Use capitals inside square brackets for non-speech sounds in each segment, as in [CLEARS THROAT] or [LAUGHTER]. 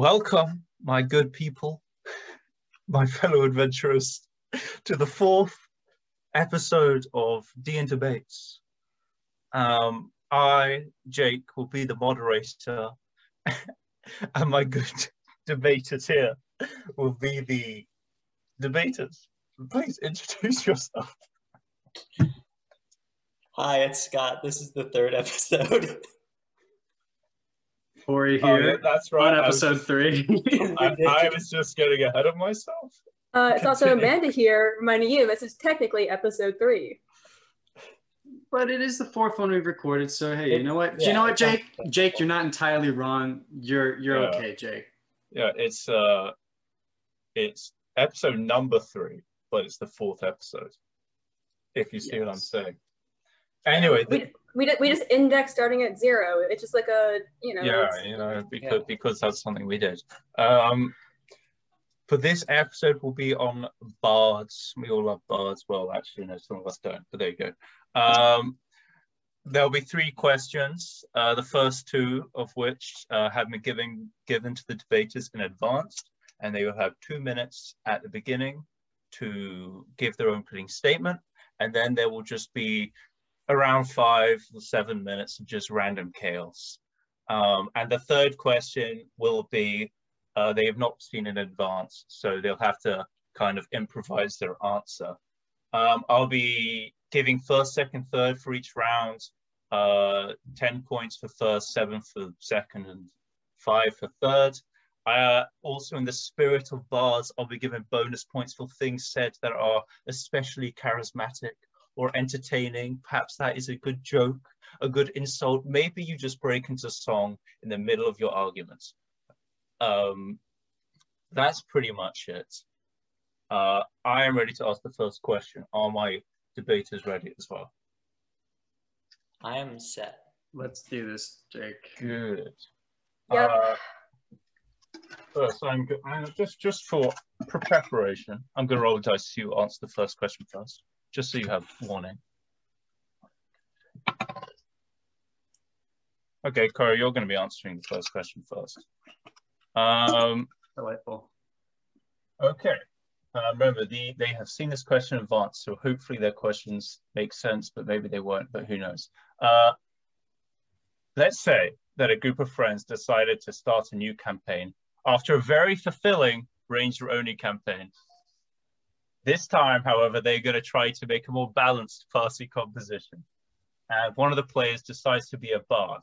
Welcome, my good people, [LAUGHS] my fellow adventurers, to the fourth episode of D and Debates. Um, I, Jake, will be the moderator, [LAUGHS] and my good [LAUGHS] debaters here will be the debaters. Please introduce yourself. Hi, it's Scott. This is the third episode. Corey Oh, yeah, here that's right. on episode just- three. [LAUGHS] I, I was just getting ahead of myself. Uh, it's also Amanda here, reminding you this is technically episode three. but it is the fourth one we've recorded, so hey, you know what? Do you know what, Jake? Jake, you're not entirely wrong. You're you're Yeah. okay, Jake. Yeah, it's uh, it's episode number three, but it's the fourth episode. If you see what I'm saying. Anyway, the, We, we, we just index starting at zero. It's just like a, you know, yeah, you know, because because that's something we did. Um, for this episode we'll be on bards. We all love bards. Well, actually, no, some of us don't. But there you go. Um, there'll be three questions. Uh, the first two of which uh, have been given given to the debaters in advance, and they will have two minutes at the beginning to give their opening statement, and then there will just be around five or seven minutes of just random chaos. Um, and the third question will be uh, they have not seen in advance, so they'll have to kind of improvise their answer. Um, I'll be giving first, second, third for each round, uh, 10 points for first, seven for second, and five for third. Uh, also, in the spirit of bars, I'll be giving bonus points for things said that are especially charismatic or entertaining. Perhaps that is a good joke, a good insult. Maybe you just break into song in the middle of your argument. Um, that's pretty much it. Uh, I am ready to ask the first question. Are my debaters ready as well? I am set. Let's do this, Jake. Good. Yep. Uh, first, I'm go- uh, just just for for preparation. I'm going to roll the dice to answer the first question first, just so you have warning. Okay, Corey, you're going to be answering the first question first. Um, Delightful. Okay. Uh, remember, the, they have seen this question in advance, so hopefully their questions make sense, but maybe they won't, but who knows. Uh, let's say that a group of friends decided to start a new campaign after a very fulfilling Ranger-only campaign. This time, however, they're going to try to make a more balanced party composition. And one of the players decides to be a bard.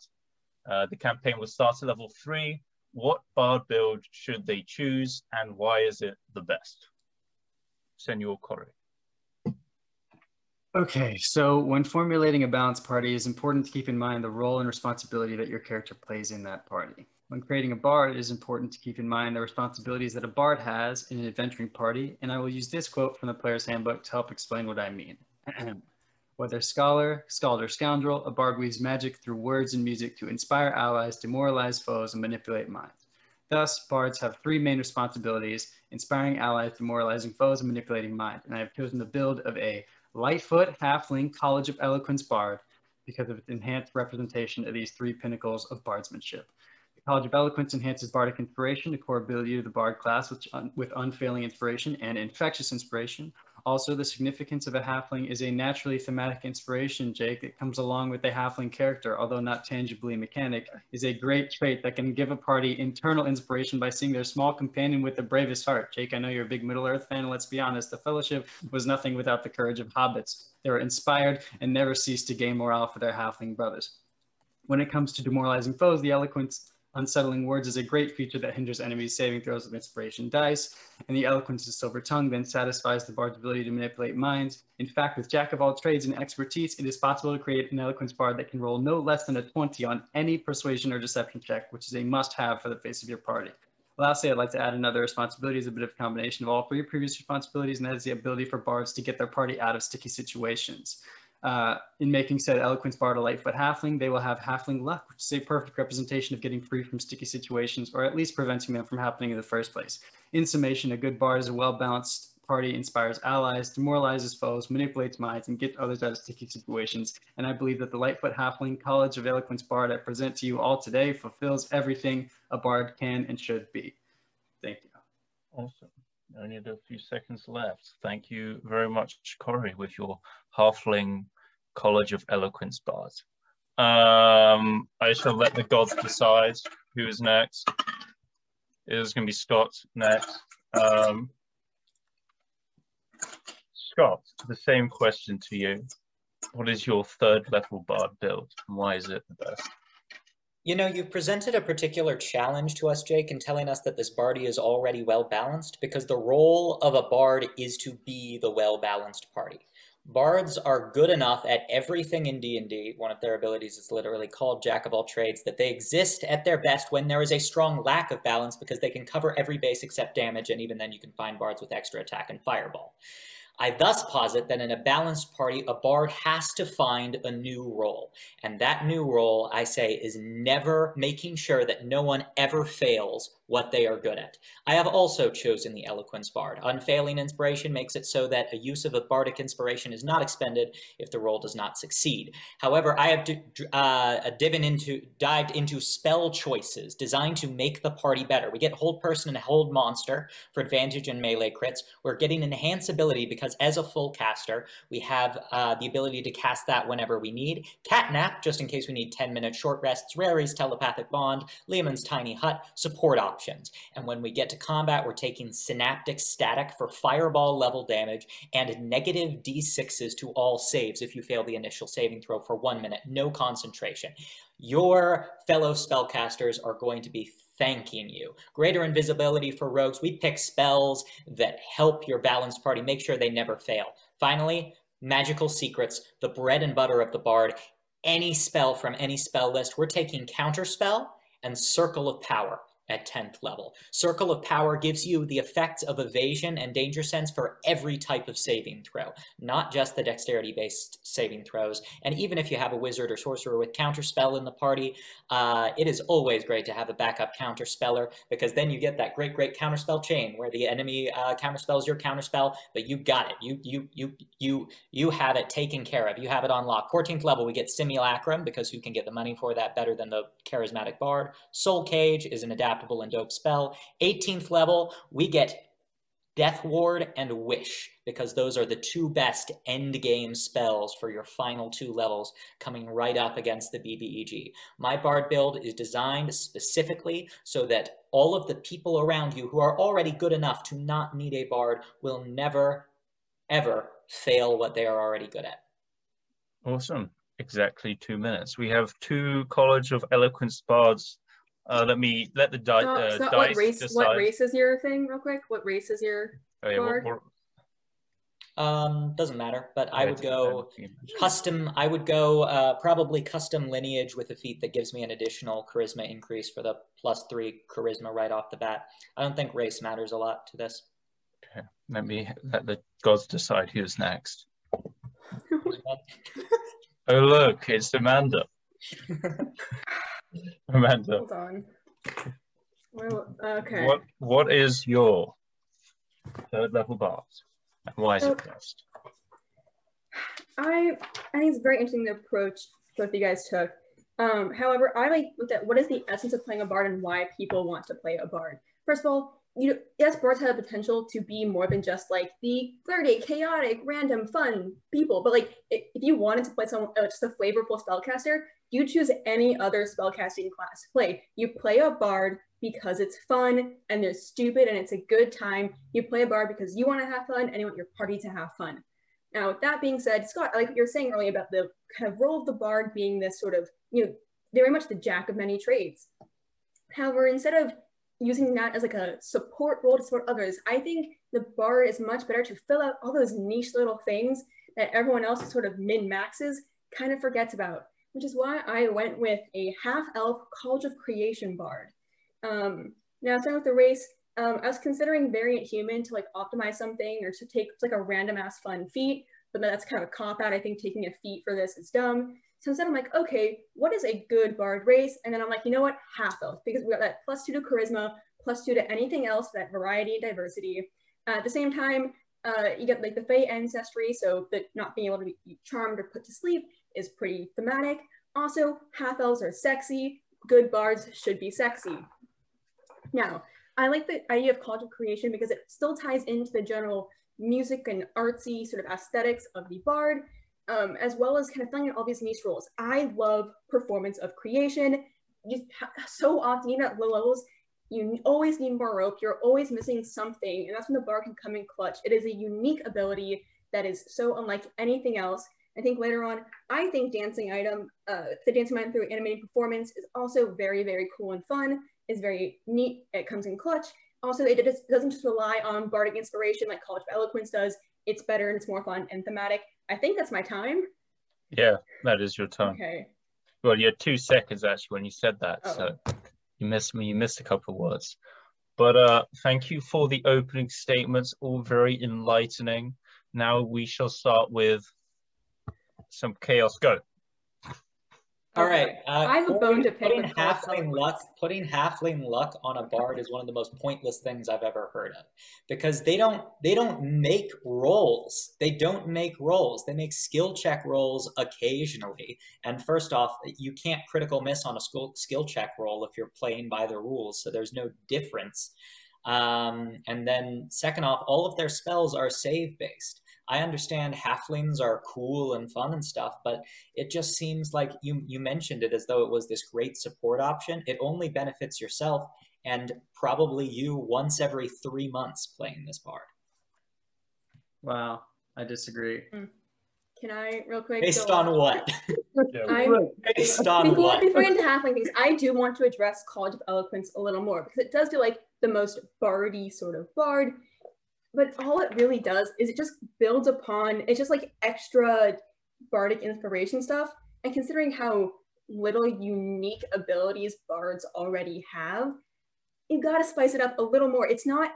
Uh, the campaign will start at level three, what bard build should they choose and why is it the best? Senor Corey. Okay, so when formulating a balanced party, it's important to keep in mind the role and responsibility that your character plays in that party. When creating a bard, it is important to keep in mind the responsibilities that a bard has in an adventuring party, and I will use this quote from the player's handbook to help explain what I mean. [CLEARS THROAT] Whether scholar, skald, or scoundrel, a bard weaves magic through words and music to inspire allies, demoralize foes, and manipulate minds. Thus, bards have three main responsibilities inspiring allies, demoralizing foes, and manipulating minds, And I have chosen the build of a Lightfoot Halfling College of Eloquence Bard because of its enhanced representation of these three pinnacles of bardsmanship. The College of Eloquence enhances bardic inspiration, the core ability of the bard class which un- with unfailing inspiration and infectious inspiration. Also, the significance of a halfling is a naturally thematic inspiration, Jake, that comes along with a halfling character, although not tangibly mechanic, is a great trait that can give a party internal inspiration by seeing their small companion with the bravest heart. Jake, I know you're a big Middle Earth fan, let's be honest, the Fellowship was nothing without the courage of hobbits. They were inspired and never ceased to gain morale for their halfling brothers. When it comes to demoralizing foes, the eloquence unsettling words is a great feature that hinders enemies saving throws with inspiration dice, and the eloquence of silver tongue then satisfies the bard's ability to manipulate minds. In fact, with jack of all trades and expertise, it is possible to create an eloquence bard that can roll no less than a 20 on any persuasion or deception check, which is a must-have for the face of your party. Lastly, I'd like to add another responsibility as a bit of a combination of all three previous responsibilities, and that is the ability for bards to get their party out of sticky situations. Uh, in making said eloquence bard a lightfoot halfling, they will have halfling luck, which is a perfect representation of getting free from sticky situations, or at least preventing them from happening in the first place. In summation, a good bard is a well-balanced party inspires allies, demoralizes foes, manipulates minds, and gets others out of sticky situations. And I believe that the Lightfoot Halfling College of Eloquence Bard I present to you all today fulfills everything a bard can and should be. Thank you. Awesome. Only a few seconds left. Thank you very much, Corey, with your Halfling College of Eloquence Bard. Um, I shall let the gods decide who is next. It is going to be Scott next. Um, Scott, the same question to you. What is your third level bard build and why is it the best? You know, you've presented a particular challenge to us, Jake, in telling us that this bardy is already well balanced because the role of a bard is to be the well balanced party. Bards are good enough at everything in D&D, one of their abilities is literally called Jack of all trades, that they exist at their best when there is a strong lack of balance because they can cover every base except damage, and even then you can find bards with extra attack and fireball. I thus posit that in a balanced party, a bard has to find a new role. And that new role, I say, is never making sure that no one ever fails what they are good at. I have also chosen the Eloquence Bard. Unfailing inspiration makes it so that a use of a bardic inspiration is not expended if the roll does not succeed. However, I have uh, into, dived into spell choices designed to make the party better. We get Hold Person and Hold Monster for advantage in melee crits. We're getting Enhance ability because as a full caster, we have uh, the ability to cast that whenever we need. Catnap, just in case we need 10 minute short rests. Rary's Telepathic Bond. Leomund's Tiny Hut. Support options options. And when we get to combat, we're taking Synaptic Static for fireball level damage and negative d6s to all saves if you fail the initial saving throw for one minute. No concentration. Your fellow spellcasters are going to be thanking you. Greater invisibility for rogues. We pick spells that help your balanced party, make sure they never fail. Finally, magical secrets, the bread and butter of the bard. Any spell from any spell list, we're taking counterspell and circle of power at 10th level. Circle of Power gives you the effects of evasion and danger sense for every type of saving throw, not just the dexterity-based saving throws. And even if you have a wizard or sorcerer with counterspell in the party, uh, it is always great to have a backup counterspeller because then you get that great, great counterspell chain where the enemy uh, counterspells your counterspell, but you got it. You, you, you, you, you have it taken care of. You have it on lock. 14th level, we get Simulacrum because who can get the money for that better than the Charismatic Bard? Soul Cage is an adapt adaptable and dope spell. 18th level, we get Death Ward and Wish, because those are the two best end game spells for your final two levels coming right up against the BBEG. My Bard build is designed specifically so that all of the people around you who are already good enough to not need a Bard will never, ever fail what they are already good at. Awesome. Exactly two minutes. We have two College of Eloquence Bards uh, let me let the di- uh, dice what race? decide. What race is your thing, real quick? What race is your Oh, yeah, what- bard? what- Um, doesn't matter, but I would go custom. I would go uh, probably custom lineage with a feat that gives me an additional charisma increase for the plus three charisma right off the bat. I don't think race matters a lot to this. Okay, let me let the gods decide who's next. [LAUGHS] Oh look, it's Amanda. [LAUGHS] [LAUGHS] Amanda, Hold on. Well, okay. what what is your third level boss? And why is it best? I I think it's very interesting the approach both you guys took. Um, however, I like looked at what is the essence of playing a bard and why people want to play a bard. First of all, you know, yes, bards have the potential to be more than just like the flirty, chaotic, random, fun people. But like, if if you wanted to play someone uh, just a flavorful spellcaster, you choose any other spellcasting class to play. You play a bard because it's fun and they're stupid and it's a good time. You play a bard because you want to have fun and you want your party to have fun. Now, with that being said, Scott, like you were saying earlier about the kind of role of the bard being this sort of, you know, very much the jack of many trades. However, instead of using that as like a support role to support others, I think the bar is much better to fill out all those niche little things that everyone else sort of min maxes kind of forgets about, which is why I went with a half elf College of Creation bard. Um, now, starting with the race, um, I was considering variant human to like optimize something or to take like a random ass fun feat, but that's kind of a cop out. I think taking a feat for this is dumb. So instead, I'm like, okay, what is a good bard race? And then I'm like, you know what, half elf, because we got that plus two to charisma, plus two to anything else, that variety and diversity. Uh, at the same time, Uh, you get like the Fey ancestry, so the not being able to be charmed or put to sleep is pretty thematic. Also, half elves are sexy. Good bards should be sexy. Now, I like the idea of College of Creation because it still ties into the general music and artsy sort of aesthetics of the bard, um, as well as kind of filling in all these niche roles. I love performance of creation. You so often, even at low levels, you always need more rope. You're always missing something, and that's when the bar can come in clutch. It is a unique ability that is so unlike anything else. I think later on, I think dancing item, uh, the dancing item through animated performance is also very, very cool and fun. Is very neat. It comes in clutch. Also, it doesn't just rely on bardic inspiration like College of Eloquence does. It's better and it's more fun and thematic. I think that's my time. Yeah, that is your time. Okay. Well, you had two seconds actually when you said that, Oh. so you missed me. You missed a couple of words. But uh, thank you for the opening statements, all very enlightening. Now we shall start with some chaos. Go. All right. Uh, I have a bone to pick Putting with College of halfling luck, putting halfling luck on a bard is one of the most pointless things I've ever heard of, because they don't they don't make rolls. They don't make rolls. They make skill check rolls occasionally. And first off, you can't critical miss on a skill skill check roll if you're playing by the rules, so there's no difference. Um, and then second off, all of their spells are save based. I understand halflings are cool and fun and stuff, but it just seems like you you mentioned it as though it was this great support option. It only benefits yourself and probably you once every three months playing this bard. Wow, I disagree. Hmm. Can I real quick? Based go on what? I'm, Based on before, what? before we get into halfling things, I do want to address College of Eloquence a little more because it does do like the most bardy sort of bard. But all it really does is it just builds upon it's just like extra bardic inspiration stuff. And considering how little unique abilities bards already have, you gotta spice it up a little more. It's not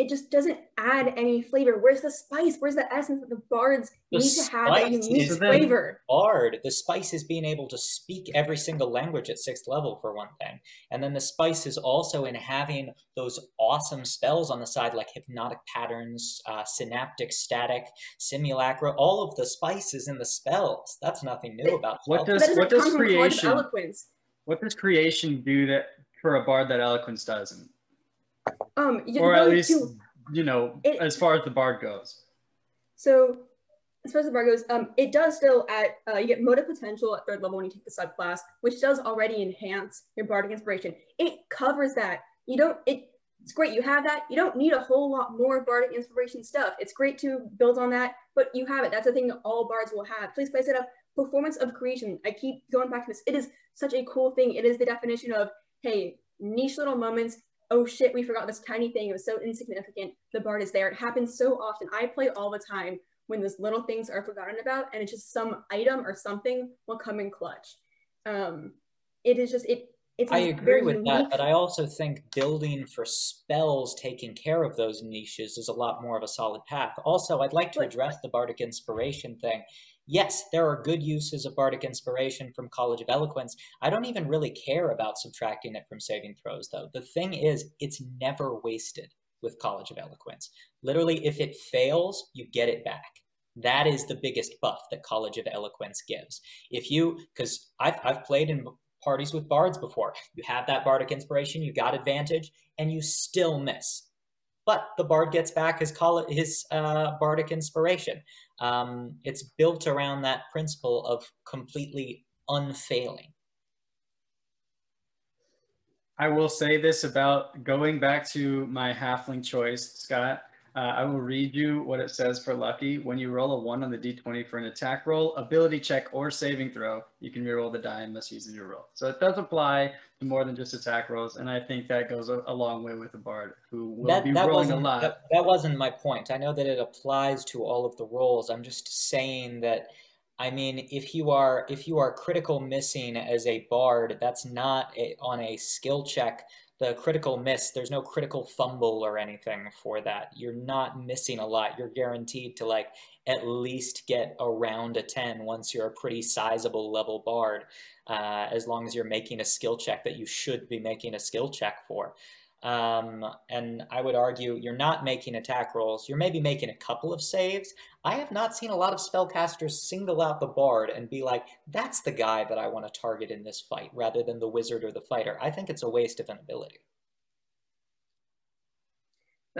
it just doesn't add any flavor. Where's the spice? Where's the essence that the bards The need to have that spice unique is then- flavor? Bard, the spice is being able to speak every single language at sixth level for one thing. And then the spice is also in having those awesome spells on the side like hypnotic patterns, uh, synaptic static, simulacra, all of the spices in the spells. That's nothing new about What does- doesn't what does come from College of creation- Eloquence. What does creation do that for a bard that eloquence doesn't? Um, you Or at least, you know, It- as far as the bard goes. So, as far as the bar goes, um, it does still at uh, you get mote of potential at third level when you take the subclass, which does already enhance your bardic inspiration. It covers that. You don't. It, it's great you have that. You don't need a whole lot more bardic inspiration stuff. It's great to build on that, but you have it. That's a thing that all bards will have. Please place it up. Performance of creation. I keep going back to this. It is such a cool thing. It is the definition of hey, niche little moments. Oh shit, we forgot this tiny thing. It was so insignificant. The bard is there. It happens so often. I play all the time when those little things are forgotten about and it's just some item or something will come in clutch. Um, it is just it. It's I agree very with unique, that, but I also think building for spells taking care of those niches is a lot more of a solid path. Also, I'd like to address the Bardic Inspiration thing. Yes, there are good uses of Bardic Inspiration from College of Eloquence. I don't even really care about subtracting it from saving throws, though. The thing is, it's never wasted with College of Eloquence. Literally, if it fails, you get it back. That is the biggest buff that College of Eloquence gives. If you, because I've, I've played in parties with bards before. You have that bardic inspiration, you got advantage, and you still miss. But the bard gets back his his uh, bardic inspiration. Um, it's built around that principle of completely unfailing. I will say this about going back to my halfling choice, Scott. Uh, I will read you what it says for lucky. When you roll a one on the d20 for an attack roll, ability check, or saving throw, you can reroll the die unless using your roll. So it does apply to more than just attack rolls, and I think that goes a, a long way with a bard who will That, be that, rolling a lot. that, that wasn't my point. I know that it applies to all of the rolls. I'm just saying that I mean, if you are if you are critical missing as a bard, that's not a, on a skill check. The critical miss, there's no critical fumble or anything for that. You're not missing a lot. You're guaranteed to like at least get around a 10 once you're a pretty sizable level bard, uh, as long as you're making a skill check that you should be making a skill check for. Um, and I would argue you're not making attack rolls. You're maybe making a couple of saves. I have not seen a lot of spellcasters single out the bard and be like, that's the guy that I want to target in this fight, rather than the wizard or the fighter. I think it's a waste of an ability.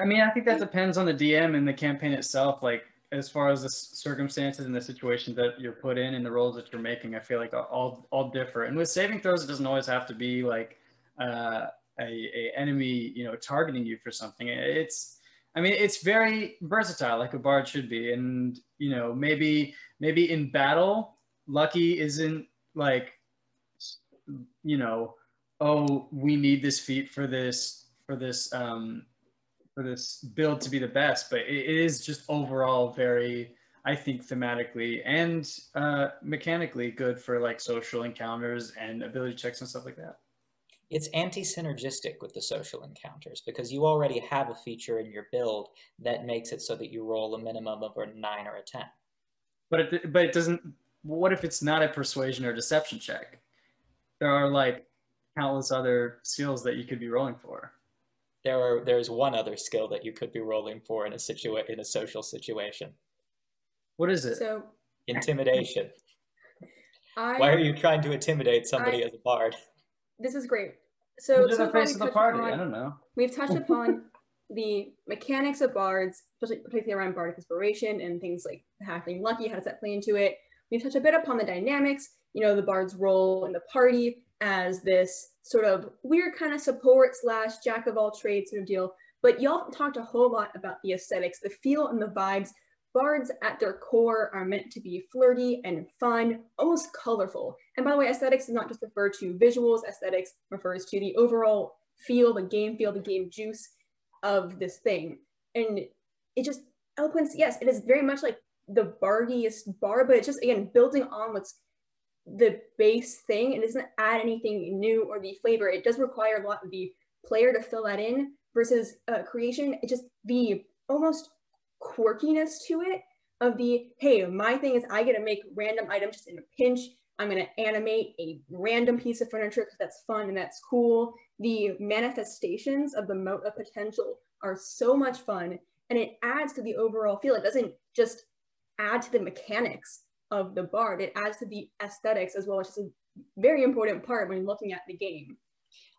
I mean, I think that depends on the DM and the campaign itself. Like, as far as the circumstances and the situation that you're put in and the roles that you're making, I feel like all all differ. And with saving throws, it doesn't always have to be like uh, a, a enemy, you know, targeting you for something. It's, I mean, it's very versatile, like a bard should be. And you know, maybe maybe in battle, lucky isn't like, you know, oh, we need this feat for this for this um, for this build to be the best, but it is just overall very, I think, thematically and uh, mechanically good for like social encounters and ability checks and stuff like that. It's anti-synergistic with the social encounters because you already have a feature in your build that makes it so that you roll a minimum of a nine or a ten. But it, but it doesn't. What if it's not a persuasion or deception check? There are like countless other skills that you could be rolling for there are there's one other skill that you could be rolling for in a situa- in a social situation. What is it? So intimidation. [LAUGHS] I, Why are you trying to intimidate somebody I, as a bard? This is great. So, so the face of the party. Upon, I don't know. We've touched [LAUGHS] upon the mechanics of bards, especially particularly around bardic inspiration and things like having lucky. How does that play into it? We've touched a bit upon the dynamics. You know, the bard's role in the party as this sort of weird kind of support slash jack of all trades sort of deal. But y'all talked a whole lot about the aesthetics, the feel and the vibes. Bards at their core are meant to be flirty and fun, almost colorful. And by the way, aesthetics does not just refer to visuals, aesthetics refers to the overall feel, the game feel, the game juice of this thing. And it just, eloquence, yes, it is very much like the bardiest bar, but it's just, again, building on what's the base thing. It doesn't add anything new or the flavor. It does require a lot of the player to fill that in versus uh, creation. It just the almost quirkiness to it of the hey, my thing is I get to make random items just in a pinch. I'm going to animate a random piece of furniture because that's fun and that's cool. The manifestations of the mote of potential are so much fun and it adds to the overall feel. It doesn't just add to the mechanics of the bard. It adds to the aesthetics as well, which is a very important part when looking at the game.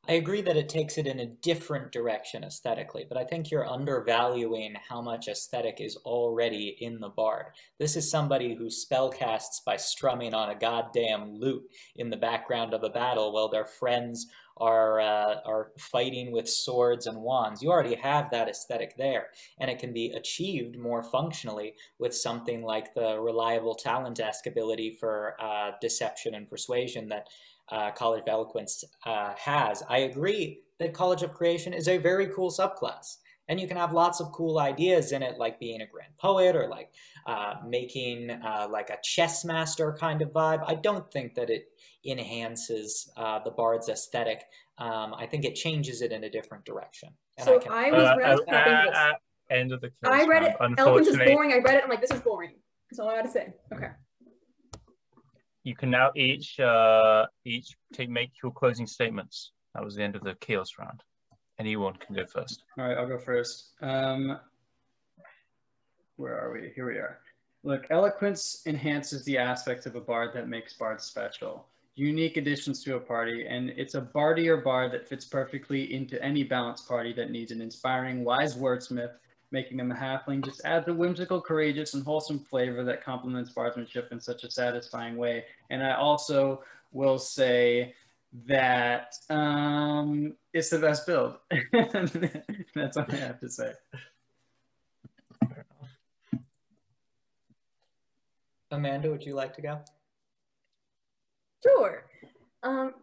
I agree that it takes it in a different direction aesthetically, but I think you're undervaluing how much aesthetic is already in the bard. This is somebody who spellcasts by strumming on a goddamn lute in the background of a battle while their friends are uh, are fighting with swords and wands. You already have that aesthetic there, and it can be achieved more functionally with something like the reliable talent esque ability for uh, deception and persuasion that uh, College of Eloquence uh, has. I agree that College of Creation is a very cool subclass. And you can have lots of cool ideas in it, like being a grand poet or like uh, making uh, like a chess master kind of vibe. I don't think that it enhances uh, the bard's aesthetic. Um, I think it changes it in a different direction. And so I, can... I was uh, uh, uh, end of the. I read it. Eloquence is boring. I read it. I'm like, this is boring. That's all I got to say. Okay. You can now each uh, each take make your closing statements. That was the end of the chaos round. Anyone can go first. All right, I'll go first. Um, where are we? Here we are. Look, eloquence enhances the aspects of a bard that makes bards special. Unique additions to a party, and it's a bardier bard that fits perfectly into any balanced party that needs an inspiring, wise wordsmith, making them a halfling just adds a whimsical, courageous, and wholesome flavor that complements bardsmanship in such a satisfying way. And I also will say that um, it's the best build. [LAUGHS] That's all I have to say. Amanda, would you like to go? Sure. Um,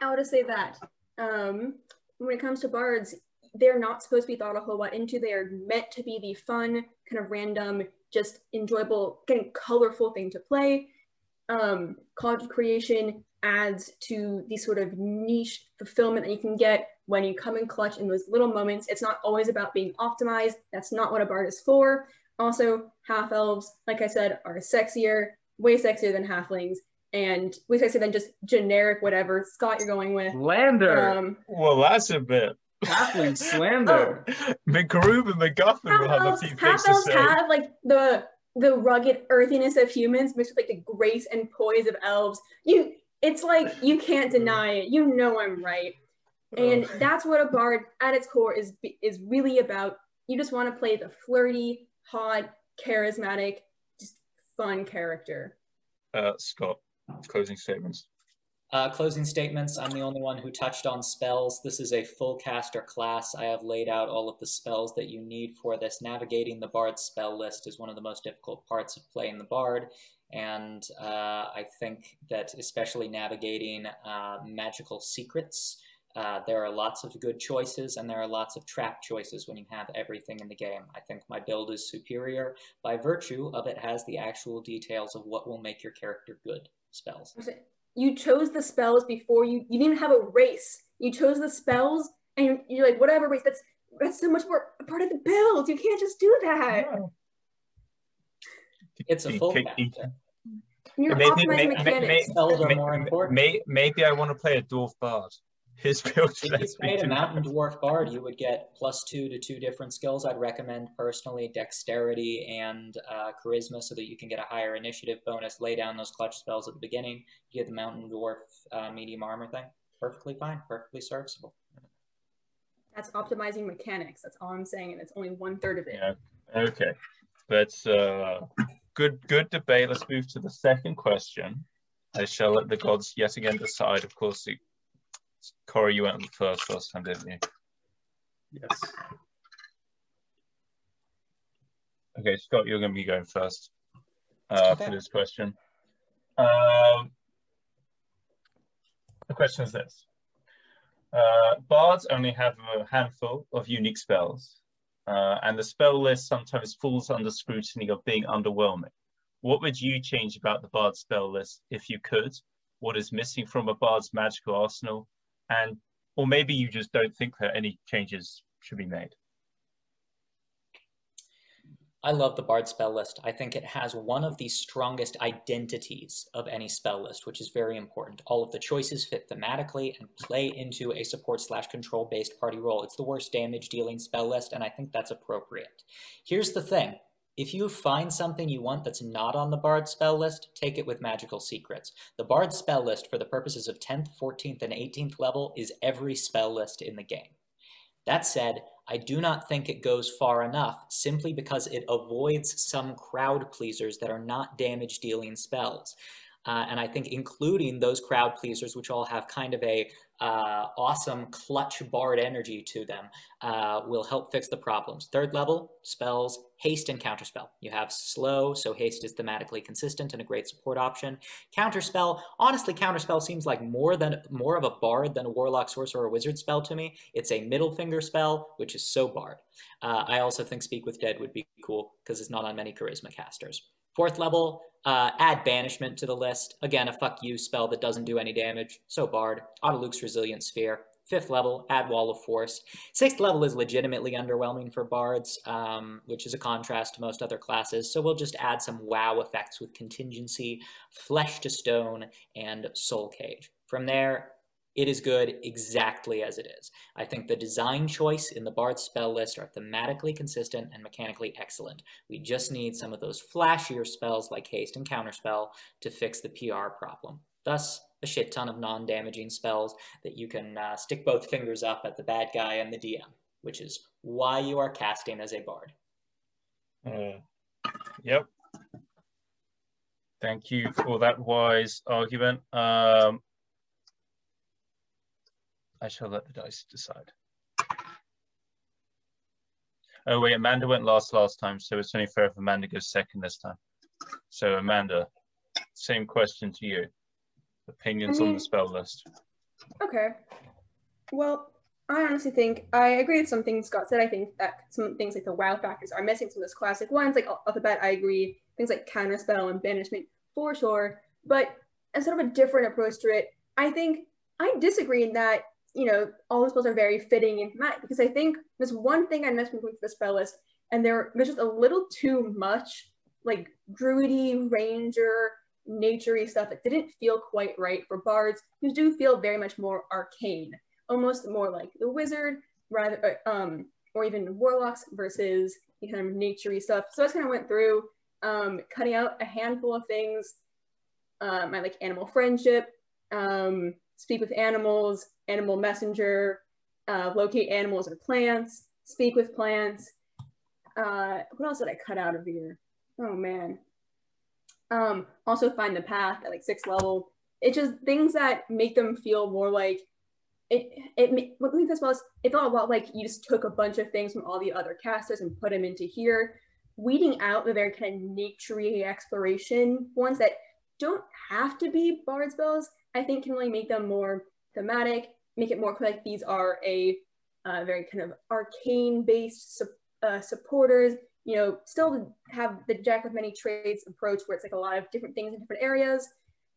I would just say that um, when it comes to bards, they're not supposed to be thought a whole lot into. They are meant to be the fun, kind of random, just enjoyable, kind of colorful thing to play. Um, college creation adds to the sort of niche fulfillment that you can get when you come in clutch in those little moments. It's not always about being optimized. That's not what a bard is for. Also, half elves, like I said, are sexier, way sexier than halflings, and way sexier than just generic whatever Scott you're going with. Lander. Um, well, that's a bit. Halfling [LAUGHS] slander. McGroom and McGuffin will have a Half-elves, few things half to elves say. have like the the rugged earthiness of humans mixed with like the grace and poise of elves. You, it's like you can't deny it. You know I'm right, and Oh. that's what a bard at its core is is really about. You just want to play the flirty, hot, charismatic, just fun character. Uh, Scott, closing statements. Uh, closing statements. I'm the only one who touched on spells. This is a full caster class. I have laid out all of the spells that you need for this. Navigating the Bard's spell list is one of the most difficult parts of playing the Bard. And uh, I think that especially navigating uh, magical secrets, uh, there are lots of good choices and there are lots of trap choices when you have everything in the game. I think my build is superior by virtue of it has the actual details of what will make your character good spells. You chose the spells before you. You didn't even have a race. You chose the spells, and you're, you're like, whatever race. That's that's so much more a part of the build. You can't just do that. It's a full take- caster. You're Maybe- optimizing may- may- mechanics. may- Spells are more important. Maybe I want to play a dwarf bard. His build If you lets played a mountain dwarf bard, you would get plus two to two different skills. I'd recommend personally dexterity and uh, charisma so that you can get a higher initiative bonus. Lay down those clutch spells at the beginning. You get the mountain dwarf uh, medium armor thing. Perfectly fine. Perfectly serviceable. That's optimizing mechanics. That's all I'm saying, and it's only one third of it. Yeah. Okay. That's uh, good. Good debate. Let's move to the second question. I shall let the gods yet again decide. Of course, the, Corey, you went first last time, didn't you? Yes. Okay, Scott, you're going to be going first uh, Okay. for this question. Um, the question is this. Uh, bards only have a handful of unique spells, uh, and the spell list sometimes falls under scrutiny of being underwhelming. What would you change about the bard spell list if you could? What is missing from a bard's magical arsenal? And, or maybe you just don't think that any changes should be made. I love the Bard spell list. I think it has one of the strongest identities of any spell list, which is very important. All of the choices fit thematically and play into a support slash control based party role. It's the worst damage dealing spell list, and I think that's appropriate. Here's the thing. If you find something you want that's not on the Bard spell list, take it with Magical Secrets. The Bard spell list, for the purposes of 10th, 14th, and 18th level, is every spell list in the game. That said, I do not think it goes far enough simply because it avoids some crowd pleasers that are not damage dealing spells. Uh, and I think including those crowd pleasers, which all have kind of a uh, awesome clutch bard energy to them, uh, will help fix the problems. Third level spells, haste and counterspell. You have slow, so haste is thematically consistent and a great support option. Counterspell, honestly, counterspell seems like more than more of a bard than a warlock, sorcerer, or a wizard spell to me. It's a middle finger spell, which is so bard. Uh, I also think Speak with Dead would be cool because it's not on many charisma casters. Fourth level, uh, add Banishment to the list. Again, a fuck you spell that doesn't do any damage. So Bard. Otiluke's Resilient Sphere. Fifth level, add Wall of Force. Sixth level is legitimately underwhelming for Bards, um, which is a contrast to most other classes. So we'll just add some wow effects with Contingency, Flesh to Stone, and Soul Cage. From there, it is good exactly as it is. I think the design choice in the Bard spell list are thematically consistent and mechanically excellent. We just need some of those flashier spells like Haste and Counterspell to fix the PR problem. Thus, a shit ton of non-damaging spells that you can uh, stick both fingers up at the bad guy and the DM, which is why you are casting as a Bard. Uh, yep. Thank you for that wise argument. Um, I shall let the dice decide. Oh wait, Amanda went last last time, so it's only fair if Amanda goes second this time. So Amanda, same question to you. Opinions I on the spell list. Okay. Well, I honestly think I agree with some things Scott said. I think that some things like the wow factors are missing. Some of those classic ones, like off the bat, I agree. Things like counterspell and banishment for sure. But sort of a different approach to it, I think I disagree in that you know all the spells are very fitting and thematic because I think there's one thing I missed with the spell list, and there there's just a little too much like druidy ranger naturey stuff that didn't feel quite right for bards who do feel very much more arcane almost more like the wizard rather um or even warlocks versus the kind of naturey stuff. So I just kind of went through um, cutting out a handful of things. Um, like animal friendship, um, speak with animals, animal messenger, uh, locate animals or plants, speak with plants. Uh, what else did I cut out of here? Oh man. Um, also find the path at like sixth level. It's just things that make them feel more like it. It what makes this was it felt a lot like you just took a bunch of things from all the other casters and put them into here, weeding out the very kind of naturey exploration ones that don't have to be bard spells. I think can really make them more thematic, make it more like these are a uh, very kind of arcane based su- uh, supporters you know, still have the jack of many trades approach where it's like a lot of different things in different areas,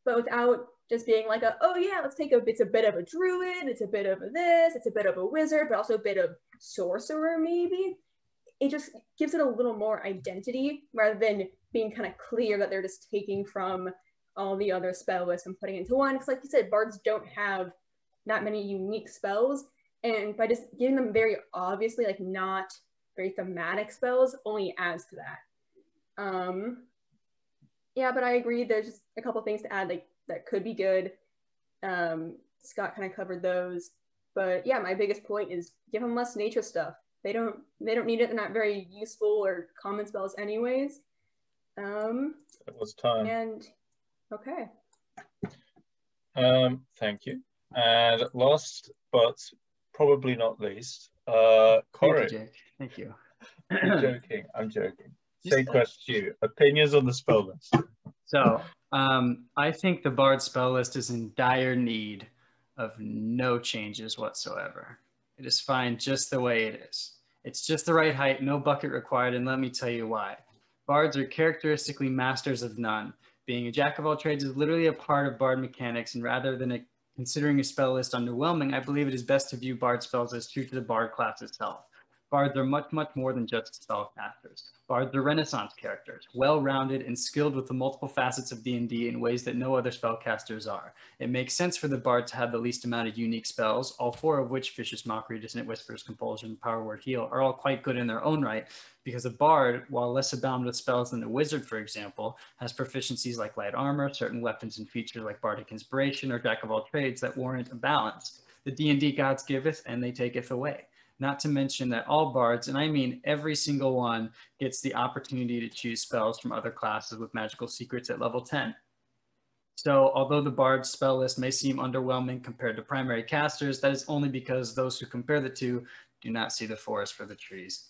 but without just being like a, oh yeah, let's take a, it's a bit of a druid, it's a bit of a this, it's a bit of a wizard, but also a bit of sorcerer maybe. It just gives it a little more identity rather than being kind of clear that they're just taking from all the other spell lists and putting into one. Because like you said, bards don't have that many unique spells. And by just giving them very obviously like not very thematic spells only adds to that. Um, yeah, but I agree. There's just a couple things to add like that could be good. Um, Scott kind of covered those, but yeah, my biggest point is give them less nature stuff. They don't they don't need it. They're not very useful or common spells anyways. Um, it was time. And okay. Um, thank you. And last but probably not least, uh, Corey. Thank you, Thank you. I'm [CLEARS THROAT] joking. I'm joking. Same question to you. Opinions on the spell list. So, um, I think the Bard spell list is in dire need of no changes whatsoever. It is fine just the way it is. It's just the right height, no bucket required, and let me tell you why. Bards are characteristically masters of none. Being a jack of all trades is literally a part of Bard mechanics, and rather than a Considering a spell list underwhelming, I believe it is best to view Bard spells as true to the Bard class itself. Bards are much, much more than just spellcasters. Bards are Renaissance characters, well-rounded and skilled with the multiple facets of D&D in ways that no other spellcasters are. It makes sense for the Bard to have the least amount of unique spells, all four of which, Vicious Mockery, Dissonant Whispers, Compulsion, Power Word, Heal, are all quite good in their own right, because a Bard, while less abound with spells than a Wizard, for example, has proficiencies like light armor, certain weapons and features like Bardic Inspiration, or Jack of all trades that warrant a balance. The D&D gods giveth, and they taketh away. Not to mention that all bards, and I mean every single one, gets the opportunity to choose spells from other classes with magical secrets at level 10. So although the bard spell list may seem underwhelming compared to primary casters, that is only because those who compare the two do not see the forest for the trees.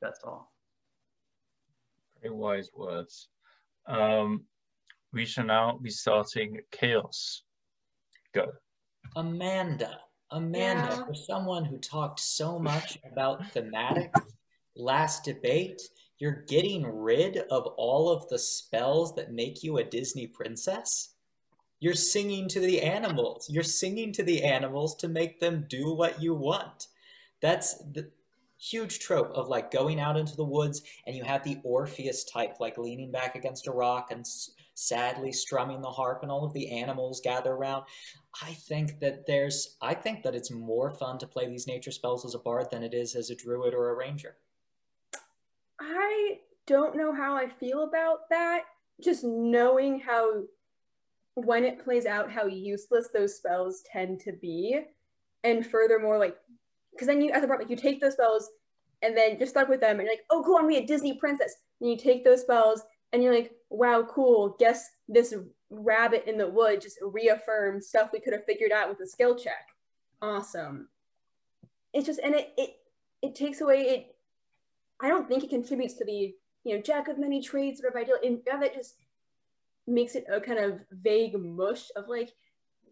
That's all. Very wise words. Um, we shall now be starting chaos. Go. Amanda. Amanda, yeah. for someone who talked so much about thematic last debate, you're getting rid of all of the spells that make you a Disney princess? You're singing to the animals. You're singing to the animals to make them do what you want. That's the huge trope of like going out into the woods and you have the Orpheus type like leaning back against a rock and sadly strumming the harp and all of the animals gather around. I think that there's, I think that it's more fun to play these nature spells as a bard than it is as a druid or a ranger. I don't know how I feel about that. Just knowing how, when it plays out, how useless those spells tend to be. And furthermore, like, because then you, as a bard, like, you take those spells and then you're stuck with them and you're like, oh, cool, I'm gonna be a Disney princess. And you take those spells and you're like, wow, cool. Guess this rabbit in the wood just reaffirmed stuff we could have figured out with a skill check. Awesome. It's just and it it it takes away it. I don't think it contributes to the you know jack of many trades sort of ideal. And that just makes it a kind of vague mush of like,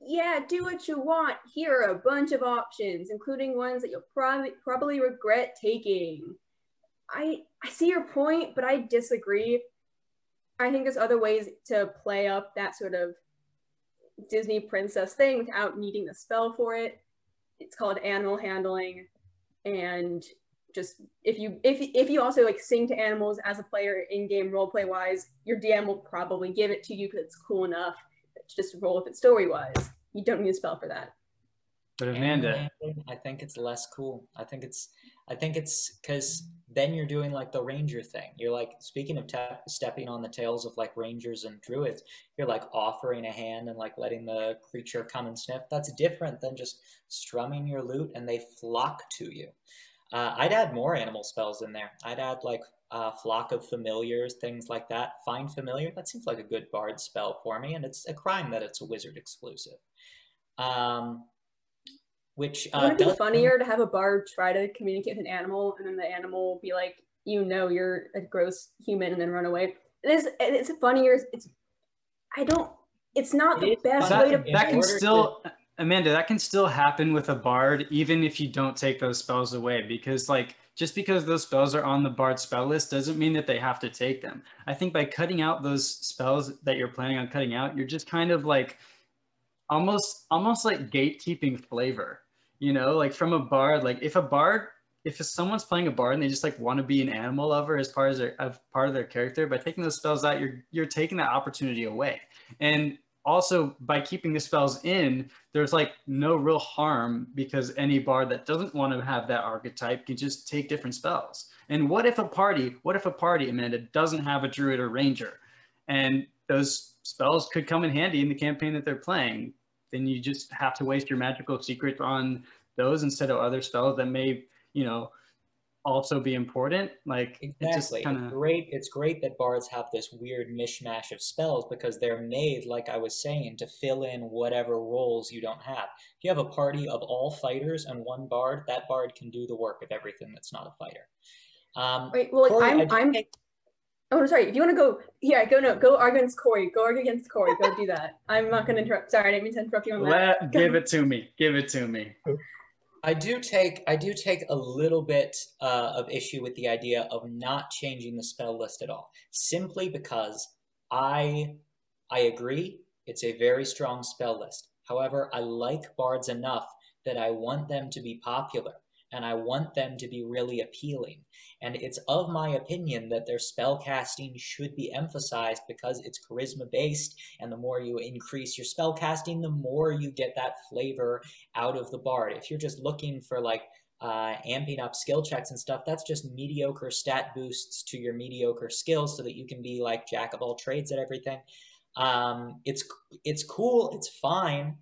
yeah, do what you want. Here are a bunch of options, including ones that you'll probably probably regret taking. I I see your point, but I disagree. I think there's other ways to play up that sort of Disney princess thing without needing the spell for it. It's called animal handling, and just if you if if you also like sing to animals as a player in game role play wise, your DM will probably give it to you because it's cool enough to just roll with it story wise. You don't need a spell for that. But Amanda, handling, I think it's less cool. I think it's I think it's because then you're doing like the ranger thing. You're like speaking of te- stepping on the tails of like rangers and druids. You're like offering a hand and like letting the creature come and sniff. That's different than just strumming your lute and they flock to you. Uh, I'd add more animal spells in there. I'd add like uh, flock of familiars, things like that. Find familiar. That seems like a good bard spell for me, and it's a crime that it's a wizard exclusive. Um, which uh, Wouldn't it be does- funnier to have a bard try to communicate with an animal and then the animal be like, you know, you're a gross human and then run away? It is. It's funnier. It's. I don't. It's not It the is best funny. way that, to. that can order still Amanda, that can still happen with a bard even if you don't take those spells away because like just because those spells are on the bard spell list doesn't mean that they have to take them. I think by cutting out those spells that you're planning on cutting out, you're just kind of like almost almost like gatekeeping flavor. You know, like from a bard, like if a bard if someone's playing a bard and they just like want to be an animal lover as part of their as part of their character, by taking those spells out, you're you're taking that opportunity away. And also by keeping the spells in, there's like no real harm because any bard that doesn't want to have that archetype can just take different spells. And what if a party, what if a party, Amanda, doesn't have a druid or ranger? And those spells could come in handy in the campaign that they're playing. Then you just have to waste your magical secret on those instead of other spells that may, you know, also be important. Like it just Exactly. kind It's of great. It's great that bards have this weird mishmash of spells because they're made, like I was saying, to fill in whatever roles you don't have. If you have a party of all fighters and one bard, that bard can do the work of everything that's not a fighter. Um, Wait, well, like, Corey, I I'm. do I'm. think- Oh, sorry. If you want to go, yeah, go no, go argue against Corey. Go argue against Corey. Go do that. I'm not going to interrupt. Sorry, I didn't mean to interrupt you on that. let give it to me. Give it to me. [LAUGHS] I do take I do take a little bit uh, of issue with the idea of not changing the spell list at all, simply because I I agree it's a very strong spell list. However, I like bards enough that I want them to be popular and I want them to be really appealing. And it's of my opinion that their spell casting should be emphasized because it's charisma based, and the more you increase your spell casting, the more you get that flavor out of the bard. If you're just looking for like uh, amping up skill checks and stuff, that's just mediocre stat boosts to your mediocre skills so that you can be like jack of all trades at everything. Um, it's it's cool, it's fine.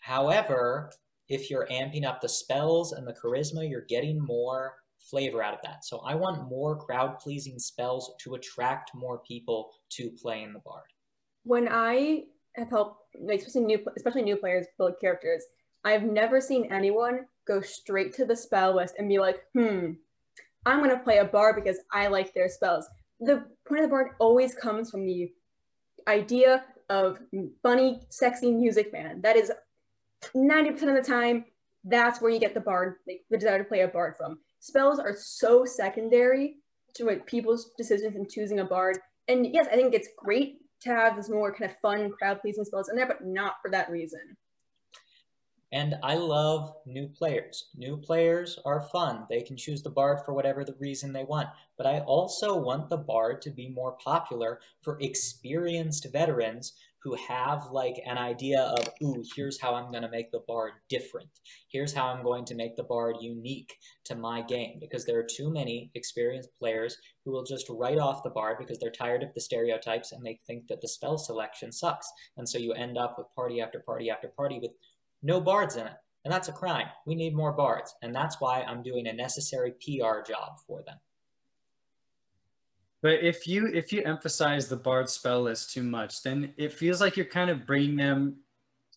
However, if you're amping up the spells and the charisma, you're getting more flavor out of that. So I want more crowd pleasing spells to attract more people to playing the bard. when I have helped, like especially new, especially new players build characters, I've never seen anyone go straight to the spell list and be like, "Hmm, I'm gonna play a bard because I like their spells." The point of the bard always comes from the idea of funny, sexy music man. That is 90% of the time. That's where you get the bard, like the desire to play a bard from. Spells are so secondary to like, people's decisions in choosing a bard. And yes, I think it's great to have this more kind of fun, crowd pleasing spells in there, but not for that reason. And I love new players. New players are fun. They can choose the bard for whatever the reason they want. But I also want the bard to be more popular for experienced veterans who have like an idea of, ooh, here's how I'm going to make the bard different. Here's how I'm going to make the bard unique to my game. Because there are too many experienced players who will just write off the bard because they're tired of the stereotypes and they think that the spell selection sucks. And so you end up with party after party after party with no bards in it. And that's a crime. We need more bards. And that's why I'm doing a necessary PR job for them. But if you if you emphasize the bard spell list too much, then it feels like you're kind of bringing them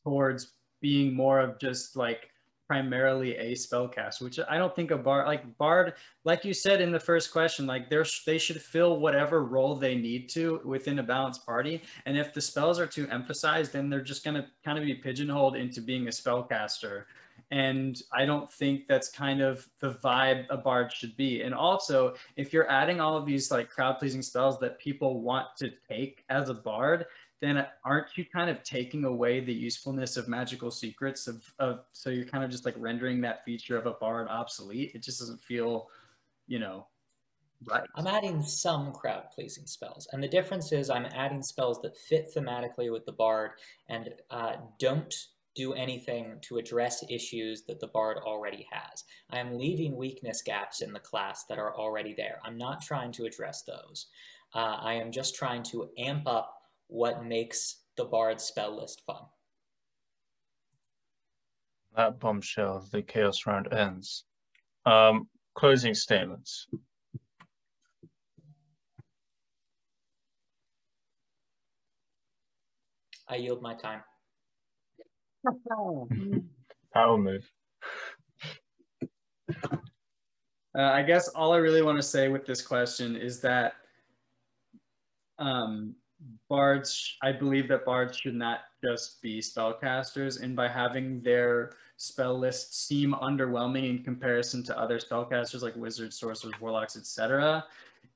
towards being more of just like primarily a spellcaster, which I don't think a bard like bard, like you said in the first question, like they're they should fill whatever role they need to within a balanced party. And if the spells are too emphasized, then they're just gonna kind of be pigeonholed into being a spellcaster. And I don't think that's kind of the vibe a bard should be. And also, if you're adding all of these like crowd pleasing spells that people want to take as a bard, then aren't you kind of taking away the usefulness of magical secrets of, of so you're kind of just like rendering that feature of a bard obsolete it just doesn't feel you know right I'm adding some crowd pleasing spells. And the difference is I'm adding spells that fit thematically with the bard and uh, don't do anything to address issues that the bard already has. I am leaving weakness gaps in the class that are already there. I'm not trying to address those. Uh, I am just trying to amp up what makes the bard spell list fun. That bombshell, the chaos round ends. Um, closing statements. I yield my time. Power move. Uh, I guess all I really want to say with this question is that um, bards, I believe that bards should not just be spellcasters, and by having their spell list seem underwhelming in comparison to other spellcasters like wizards, sorcerers, warlocks, etc.,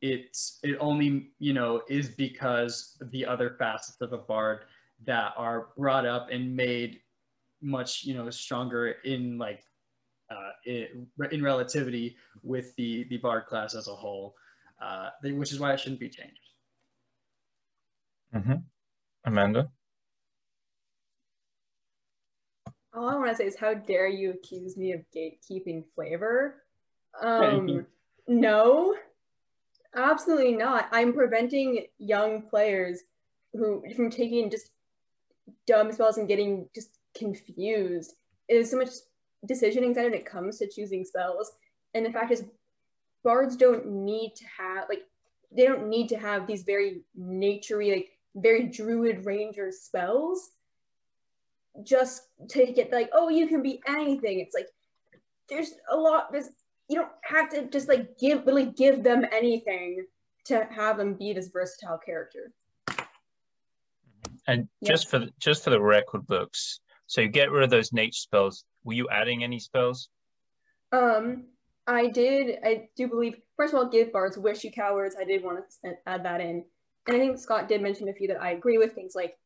it's it only you know is because the other facets of a bard that are brought up and made much you know stronger in like uh, in, in relativity with the the bard class as a whole, uh, which is why it shouldn't be changed. Mm-hmm. Amanda. All I want to say is, how dare you accuse me of gatekeeping flavor? Um, [LAUGHS] no, absolutely not. I'm preventing young players who from taking just dumb spells and getting just confused. There's so much decision anxiety when it comes to choosing spells. And the fact is, bards don't need to have like they don't need to have these very naturey, like very druid ranger spells just to get like, oh, you can be anything. It's like there's a lot. There's you don't have to just like give really give them anything to have them be this versatile character. And just for the, just for the record books, so you get rid of those nature spells. Were you adding any spells? Um, I did. I do believe. First of all, give bards wish you cowards. I did want to add that in, and I think Scott did mention a few that I agree with. Things like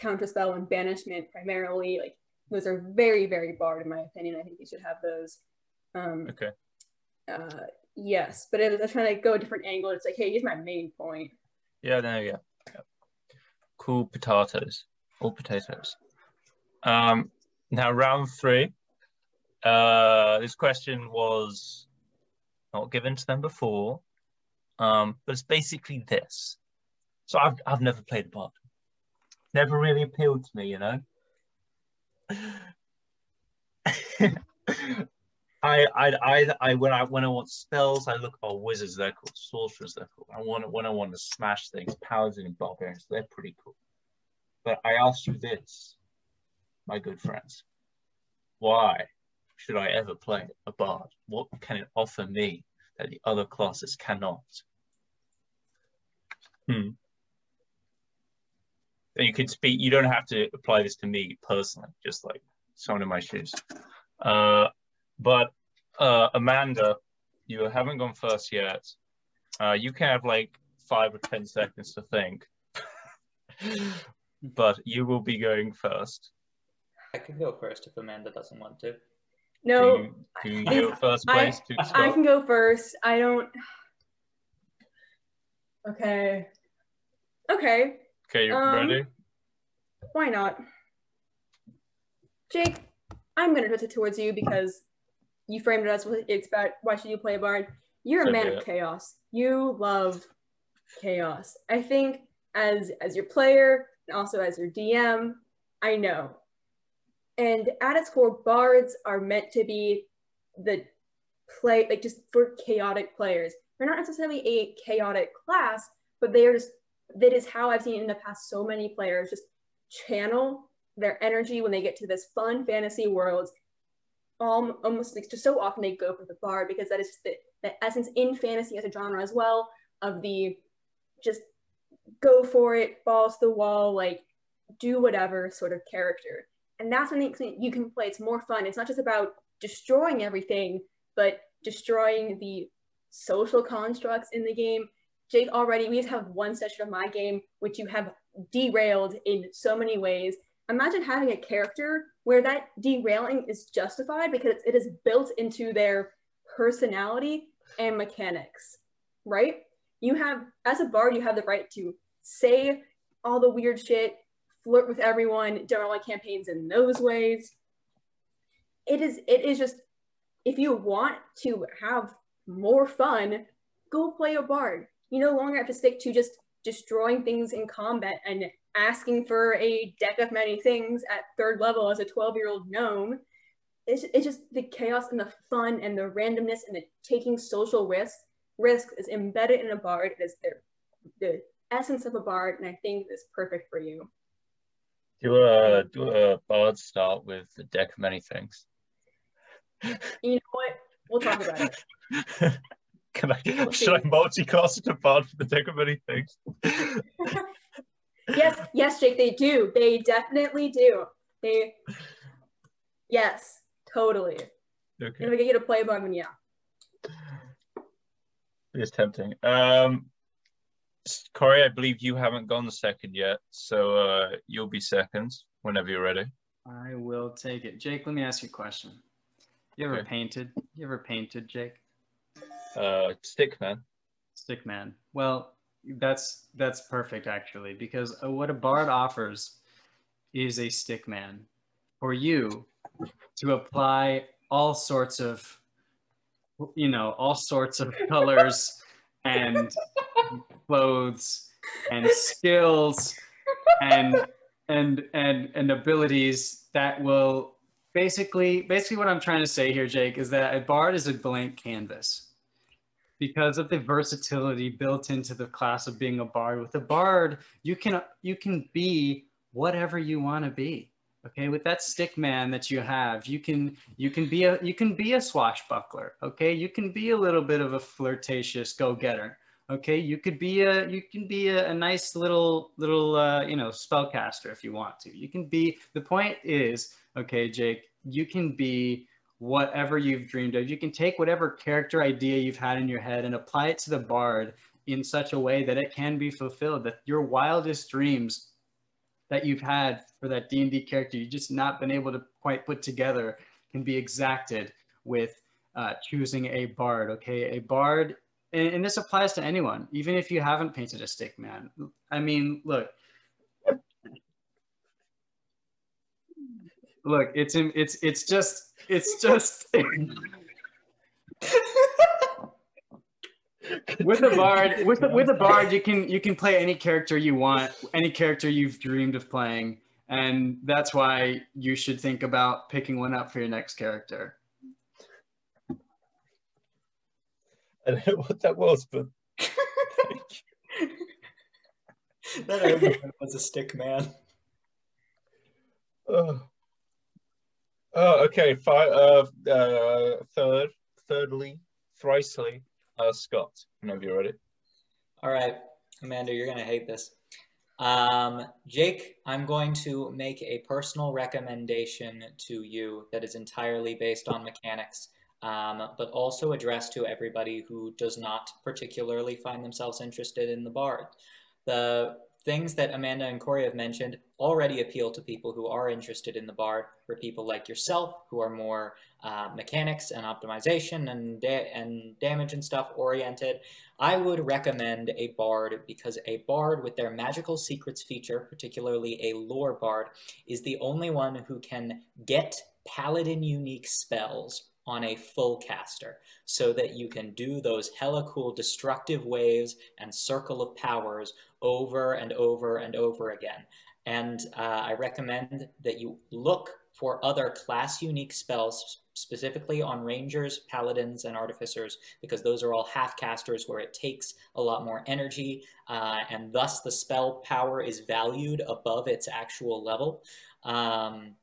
counterspell and banishment, primarily. Like those are very, very bard in my opinion. I think you should have those. Um, okay. Uh, yes, but I was trying to go a different angle. It's like, hey, here's my main point. Yeah, there you go. Yeah. Cool potatoes, all potatoes. Um, now round three. Uh, this question was not given to them before, um, but it's basically this. So I've I've never played a bard. Never really appealed to me, you know. [LAUGHS] I, I, I, I, when I, when I want spells, I look. Oh, wizards, they're called Sorcerers, they're cool. I want, when I want to smash things, paladins and barbarians, they're pretty cool. But I asked you this: my good friends. Why should I ever play a bard? What can it offer me that the other classes cannot? Hmm. And you could speak, you don't have to apply this to me personally, just like someone in my shoes. Uh, but uh, Amanda, you haven't gone first yet. Uh, you can have like five or 10 seconds to think, [LAUGHS] but you will be going first. I can go first if Amanda doesn't want to. No, do you, do you [LAUGHS] first place? I, I can go first. I don't. Okay. Okay. Okay, you um, ready? Why not? Jake, I'm gonna put it towards you because you framed it as it's about why should you play a bard? You're a man of chaos. You love chaos. I think as as your player and also as your DM, I know and at its core, bards are meant to be the play, like just for chaotic players. They're not necessarily a chaotic class, but they are just, that is how I've seen in the past so many players just channel their energy when they get to this fun fantasy world. Um, almost like just so often they go for the bard because that is the, the essence in fantasy as a genre as well of the just go for it, balls to the wall, like do whatever sort of character and that's when you can play it's more fun. It's not just about destroying everything but destroying the social constructs in the game. Jake already we just have one session of my game which you have derailed in so many ways. Imagine having a character where that derailing is justified because it is built into their personality and mechanics right? You have as a bard you have the right to say all the weird shit flirt with everyone, don't run campaigns in those ways. It is it is just if you want to have more fun, go play a bard. You no longer have to stick to just destroying things in combat and asking for a deck of many things at third level as a 12 year old gnome. It's, it's just the chaos and the fun and the randomness and the taking social risks risk is embedded in a bard. It is the, the essence of a bard, and I think it's perfect for you. Do a do a bard start with the deck of many things. You know what? We'll talk about it. [LAUGHS] Can I we'll should I multiclass a bard for the deck of many things? yes, yes, Jake, they do. They definitely do. They yes, totally. Okay. If we get you to play bug, then yeah. It's tempting. Um Corey, I believe you haven't gone second yet, so uh, you'll be second whenever you're ready. I will take it. Jake, let me ask you a question. You ever okay. painted? You ever painted, Jake? Uh, stick man. Stick man. Well, that's that's perfect actually, because uh, what a bard offers is a stick man for you to apply all sorts of, you know, all sorts of colors and [LAUGHS] clothes and skills and and and and abilities that will basically basically what I'm trying to say here, Jake, is that a bard is a blank canvas because of the versatility built into the class of being a bard. With a bard, you can you can be whatever you want to be. Okay, with that stick man that you have, you can you can be a you can be a swashbuckler. Okay, you can be a little bit of a flirtatious go-getter okay you could be a you can be a, a nice little little uh, you know spellcaster if you want to. You can be the point is okay jake you can be whatever you've dreamed of. You can take whatever character idea you've had in your head and apply it to the bard in such a way that it can be fulfilled that your wildest dreams that you've had for that d&d character you've just not been able to quite put together can be exacted with uh, choosing a bard okay? A bard and, and this applies to anyone, even if you haven't painted a stick man. I mean, look, look, it's in, it's it's just it's just with a bard with with a bard you can you can play any character you want, any character you've dreamed of playing, and that's why you should think about picking one up for your next character. I don't know what that was, but that was a stick man. [LAUGHS] Oh, oh okay. Five, uh, uh, third, thirdly, thricely, uh, Scott. Whenever you're ready. All right, Amanda, you're gonna hate this. Um, Jake, I'm going to make a personal recommendation to you that is entirely based on mechanics um, but also addressed to everybody who does not particularly find themselves interested in the bard. The things that Amanda and Corey have mentioned already appeal to people who are interested in the bard, for people like yourself who are more uh, mechanics and optimization and, da and damage and stuff oriented. I would recommend a bard because a bard with their magical secrets feature, particularly a lore bard, is the only one who can get paladin unique spells on a full caster so that you can do those hella cool destructive waves and circle of powers over and over and over again. And uh, I recommend that you look for other class unique spells specifically on rangers, paladins, and artificers, because those are all half casters where it takes a lot more energy, uh, and thus the spell power is valued above its actual level. Um,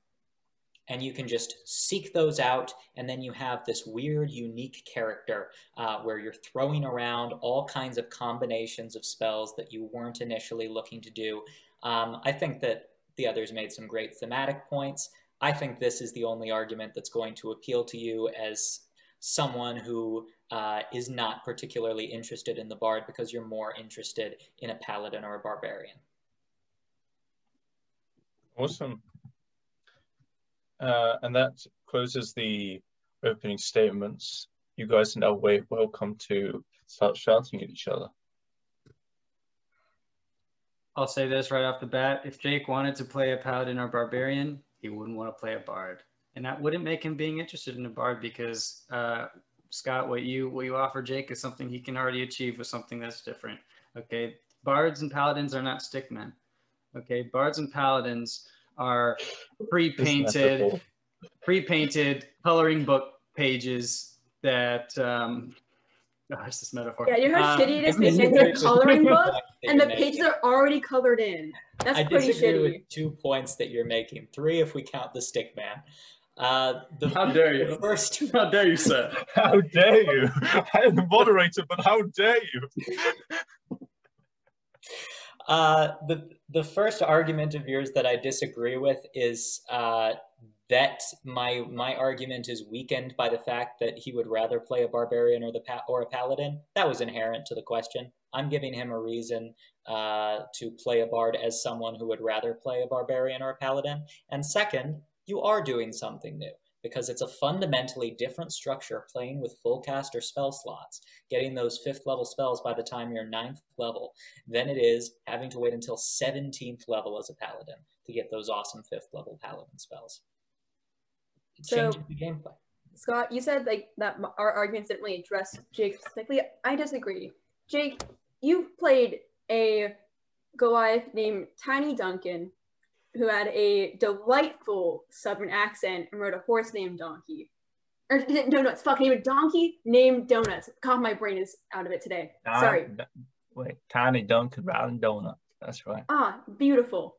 and you can just seek those out and then you have this weird unique character uh, where you're throwing around all kinds of combinations of spells that you weren't initially looking to do. Um, i think that the others made some great thematic points. I think this is the only argument that's going to appeal to you as someone who uh, is not particularly interested in the bard because you're more interested in a paladin or a barbarian. Awesome uh, and that closes the opening statements. You guys are now welcome to start shouting at each other. I'll say this right off the bat. If Jake wanted to play a paladin or barbarian, he wouldn't want to play a bard. And that wouldn't make him being interested in a bard because uh, Scott, what you what you offer Jake is something he can already achieve with something that's different. Okay. Bards and paladins are not stickmen. Okay. Bards and paladins are pre-painted, pre-painted coloring book pages that um gosh, this metaphor. Yeah, you know how Uh, shitty it is making a coloring book and the pages are already colored in. That's I pretty disagree shitty. with two points that you're making. Three, if we count the stick man. Uh, the, How dare you? the you? first How dare you, sir? [LAUGHS] How dare you? [LAUGHS] I am the moderator, but how dare you? Uh, the the first argument of yours that I disagree with is uh, that my my argument is weakened by the fact that he would rather play a barbarian or the or a paladin. That was inherent to the question. I'm giving him a reason uh, to play a bard as someone who would rather play a barbarian or a paladin. And second, you are doing something new because it's a fundamentally different structure playing with full caster spell slots, getting those fifth level spells by the time you're ninth level than it is having to wait until 17th level as a paladin to get those awesome fifth level paladin spells. It So- changes the gameplay. Scott, you said like that our arguments didn't really address Jake specifically. I disagree. Jake, you've played a Goliath named Tiny Duncan, who had a delightful southern accent and rode a horse named Donkey. Or [LAUGHS] no, no, it's fucking named Donkey named Donuts. God, my brain is out of it today. Sorry. Ah, Wait, Tiny Duncan Round Donut. That's right. Ah, beautiful.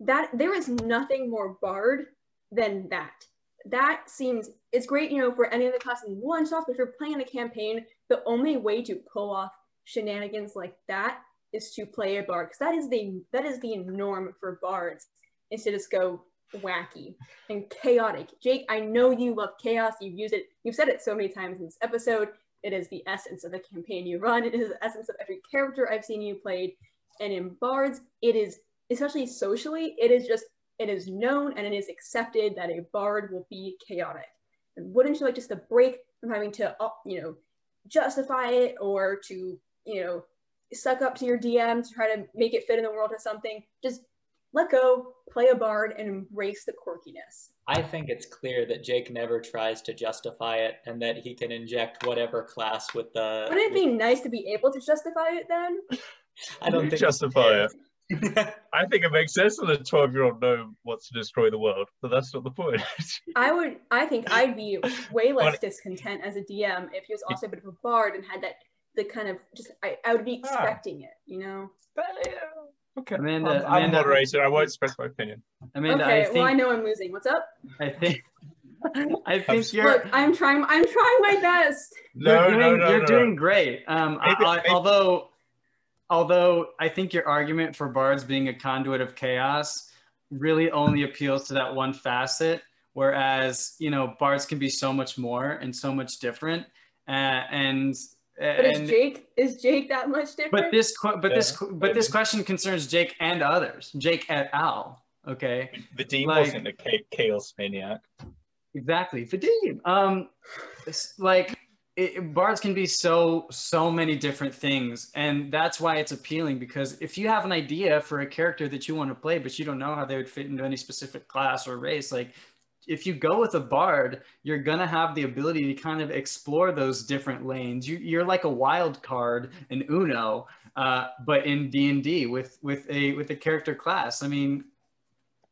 That there is nothing more bard than that. That seems it's great, you know, for any other class in one shots, but if you're playing a campaign, the only way to pull off shenanigans like that is to play a bard. Because that is the that is the norm for bards, is to just go wacky and chaotic. Jake, I know you love chaos. You've used it, you've said it so many times in this episode. It is the essence of the campaign you run. It is the essence of every character I've seen you played. And in bards, it is especially socially, it is just it is known and it is accepted that a bard will be chaotic. And wouldn't you like just a break from having to, uh, you know, justify it or to, you know, suck up to your DM to try to make it fit in the world or something? Just let go, play a bard, and embrace the quirkiness. I think it's clear that Jake never tries to justify it and that he can inject whatever class with the. Wouldn't it be nice to be able to justify it then? [LAUGHS] I don't think justify it. it. I think it makes sense that a 12 year old gnome wants to destroy the world, but that's not the point. [LAUGHS] I would, I think I'd be way less But- discontent as a DM if he was also a bit of a bard and had that, the kind of just, I, I would be Ah. expecting it, you know? Okay. Amanda- I'm, I'm Amanda- moderator. I won't express my opinion. Amanda, okay, I think, well, I know I'm losing. What's up? I think, I think s- you're. Look, I'm trying, I'm trying my best. No, you're doing, no, no, you're no. doing great. Um, I- I- maybe- although, although I think your argument for bards being a conduit of chaos really only appeals to that one facet, whereas you know bards can be so much more and so much different. Uh, and But is Jake, is Jake that much different? but this que- but this but this question concerns Jake and others. Jake et al. Okay. The Dean Like- wasn't a cha- chaos maniac. Exactly. Fatigue. Um, like it, bards can be so so many different things, and that's why it's appealing. Because if you have an idea for a character that you want to play, but you don't know how they would fit into any specific class or race, like if you go with a bard, you're gonna have the ability to kind of explore those different lanes. You, you're like a wild card in Uno, uh, but in D and D with with a with a character class. I mean,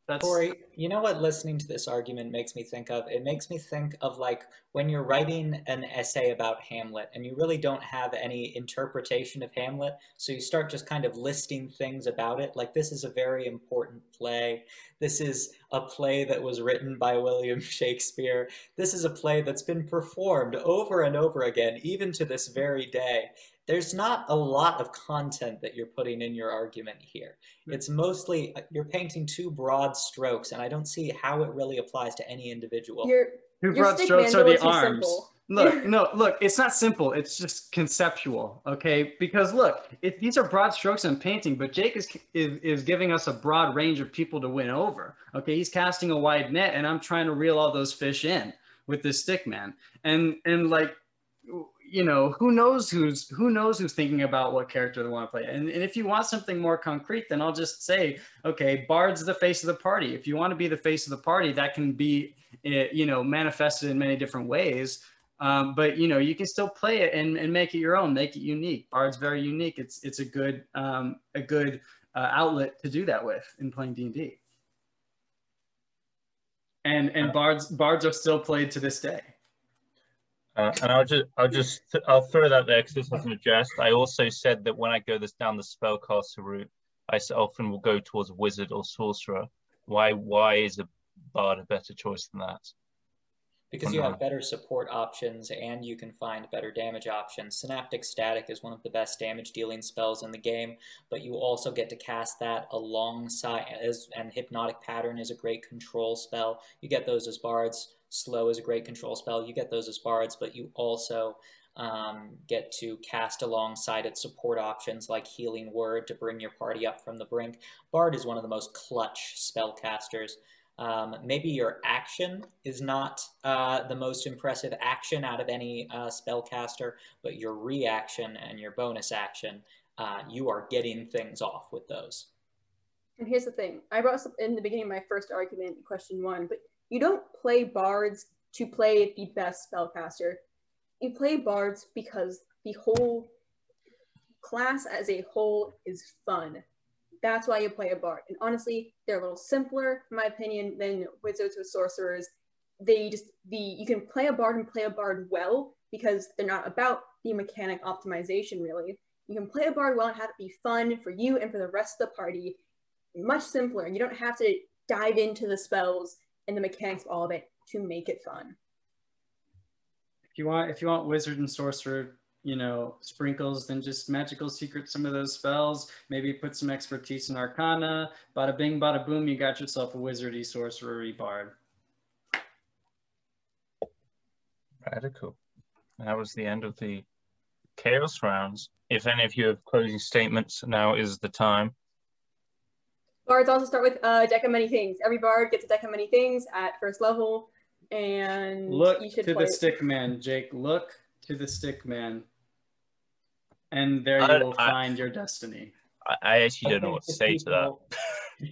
that's Corey, you know what listening to this argument makes me think of? It makes me think of like when you're writing an essay about Hamlet and you really don't have any interpretation of Hamlet, so you start just kind of listing things about it. Like, this is a very important play. This is a play that was written by William [LAUGHS] Shakespeare. This is a play that's been performed over and over again, even to this very day. There's not a lot of content that you're putting in your argument here. It's mostly uh, you're painting two broad strokes, and I don't see how it really applies to any individual. Your, Two broad stick strokes are the arms. simple. Look, [LAUGHS] no, look, it's not simple. It's just conceptual, okay? Because look, if these are broad strokes in painting, but Jake is, is is giving us a broad range of people to win over. Okay, he's casting a wide net, and I'm trying to reel all those fish in with this stick man. And and like, you know, who knows who's who knows who's thinking about what character they want to play. And, and if you want something more concrete, then I'll just say, okay, Bard's the face of the party. If you want to be the face of the party, that can be, eh, you know, manifested in many different ways. Um, but you know, you can still play it and, and make it your own, make it unique. Bard's very unique. It's it's a good um, a good uh, outlet to do that with in playing D and D. And and bards bards are still played to this day. Uh, and I'll just, I'll just, I'll throw that there because this wasn't addressed. I also said that when I go this down the spellcaster route, I often will go towards wizard or sorcerer. Why, why is a bard a better choice than that? Because you have better support options and you can find better damage options. Synaptic Static is one of the best damage dealing spells in the game, but you also get to cast that alongside, as, and Hypnotic Pattern is a great control spell. You get those as bards. Slow is a great control spell. You get those as bards, but you also um, get to cast alongside its support options like Healing Word to bring your party up from the brink. Bard is one of the most clutch spellcasters. Um, maybe your action is not uh, the most impressive action out of any uh, spellcaster, but your reaction and your bonus action, uh, you are getting things off with those. And here's the thing I brought up in the beginning my first argument, question one, but you don't play bards to play the best spellcaster. You play bards because the whole class as a whole is fun. That's why you play a bard. And honestly, they're a little simpler, in my opinion, than wizards or sorcerers. They just the you can play a bard and play a bard well because they're not about the mechanic optimization really. You can play a bard well and have it be fun for you and for the rest of the party. Much simpler. You don't have to dive into the spells and the mechanics of all of it to make it fun. If you want, if you want wizard and sorcerer, you know, sprinkles, then just magical secret some of those spells. Maybe put some expertise in Arcana. Bada bing, bada boom, you got yourself a wizardy sorcerery bard. Radical. That was the end of the chaos rounds. If any of you have closing statements, now is the time. Bards also start with a deck of many things. Every bard gets a deck of many things at first level, and look to the stick man, Jake. Look to the stick man, and there you will I, find your destiny. I actually don't know what to say to that. [LAUGHS]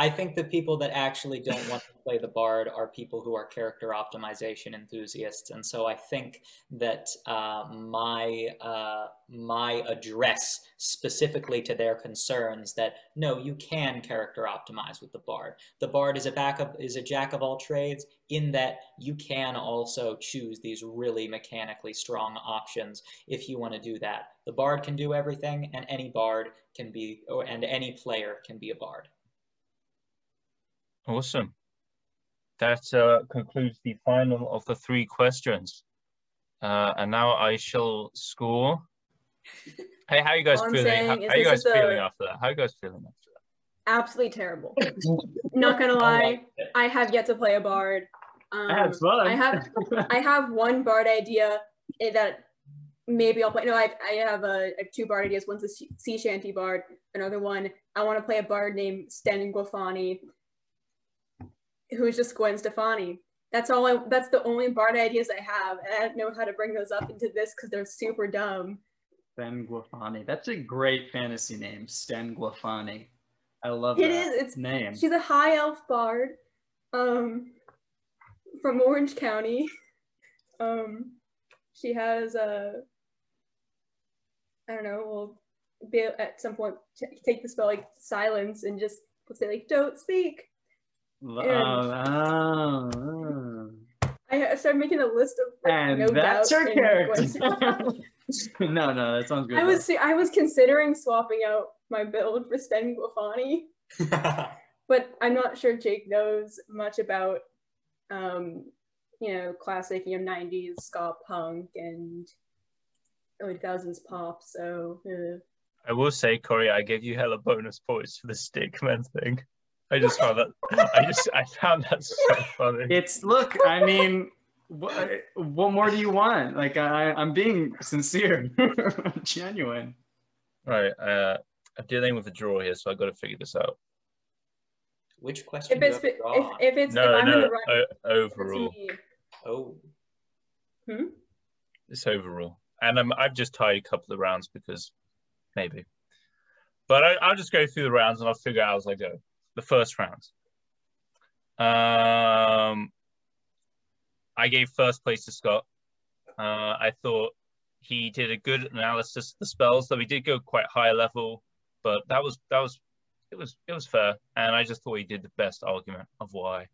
I think the people that actually don't want to play the bard are people who are character optimization enthusiasts, and so I think that uh, my uh, my address specifically to their concerns that no, you can character optimize with the bard. The bard is a backup is a jack of all trades in that you can also choose these really mechanically strong options if you want to do that. The bard can do everything, and any bard can be, and any player can be a bard. Awesome. That uh, concludes the final of the three questions. Uh, and now I shall score. Hey, how are you guys feeling? How, how are you guys feeling the... after that? How are you guys feeling after that? Absolutely terrible. [LAUGHS] Not gonna lie, I have yet to play a bard. Um, I fun. I have [LAUGHS] I have one bard idea that maybe I'll play. No, I, I have a I have two bard ideas. One's a sea shanty bard. Another one I want to play a bard named Sten Guafani who's just Gwen Stefani. That's all I, that's the only bard ideas I have. And I don't know how to bring those up into this because they're super dumb. Sten Guafani. That's a great fantasy name, Sten Guafani. I love it that is, it's, name. She's a high elf bard um, from Orange County. [LAUGHS] Um, she has a, I don't know, we'll be at some point take the spell like silence and just say like, don't speak. Oh, oh, I started making a list of like, and no that's her character. [LAUGHS] [LAUGHS] no, no, that sounds good. I was I was considering swapping out my build for Sten Guafani, [LAUGHS] but I'm not sure Jake knows much about, um, you know, classic you know 90s ska punk and early thousands pop. So. Uh. I will say, Corey, I gave you hella bonus points for the stickman thing. I just found that. I just I found that so funny. It's look. I mean, what, what more do you want? Like I, I'm being sincere, [LAUGHS] genuine. Right. Uh, I'm dealing with a draw here, so I got to figure this out. Which question? If it's if, if it's no if no o- overall. Oh. Hmm. It's overall, and I'm, I've just tied a couple of rounds because maybe. But I, I'll just go through the rounds and I'll figure out as I go. The first round. Um, I gave first place to Scott. Uh, I thought he did a good analysis of the spells, though he did go quite high level, but that was that was it was it was fair, and I just thought he did the best argument of why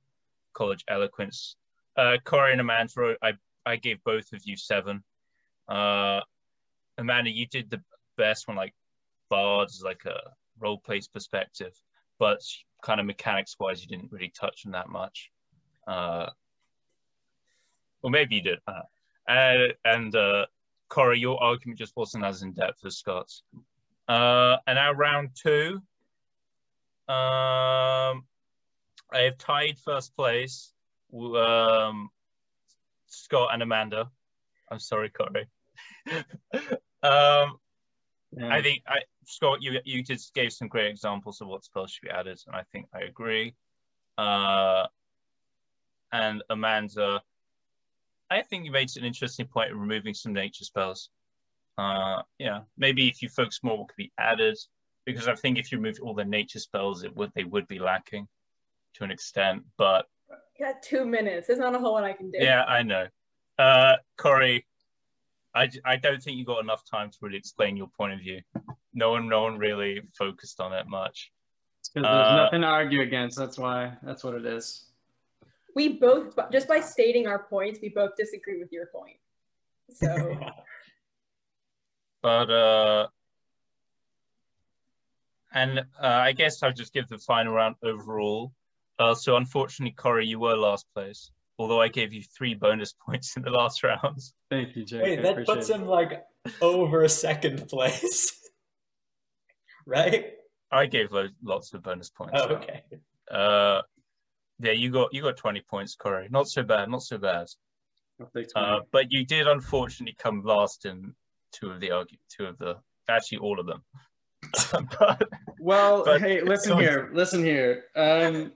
college eloquence. Uh, Corey and Amanda, I I gave both of you seven. Uh, Amanda, you did the best one, like bards, like a role plays perspective, but kind of mechanics wise, you didn't really touch on that much. Uh, or maybe you did. Uh, and and uh, Corey, your argument just wasn't as in depth as Scott's. Uh, and now round two. Um, I have tied first place. Um, Scott and Amanda. I'm sorry, Corey. [LAUGHS] um, yeah. I think I, Scott, you you just gave some great examples of what spells should be added, and I think I agree. Uh, and Amanda, I think you made an interesting point of removing some nature spells. Uh, yeah, maybe if you focus more, what could be added, because I think if you remove all the nature spells, it would they would be lacking to an extent. But you got two minutes. There's not a whole lot I can do. Yeah, I know. Uh, Corey, I, I don't think you got enough time to really explain your point of view. No one, no one really focused on it much. Because there's uh, nothing to argue against. That's why. That's what it is. We both, just by stating our points, we both disagree with your point. So. [LAUGHS] but uh, and uh, I guess I'll just give the final round overall. Uh, so unfortunately, Corey, you were last place although I gave you three bonus [LAUGHS] points in the last round. Thank you, Jake. Wait, that puts it. him like over second place, [LAUGHS] [LAUGHS] right? I gave lots of bonus points. Oh, okay. Uh, yeah, you got you got twenty points, Corey. Not so bad, not so bad. Uh, but you did unfortunately come last in two of the argue, two of the actually all of them. [LAUGHS] but, well, but, hey, listen here, listen here. Um,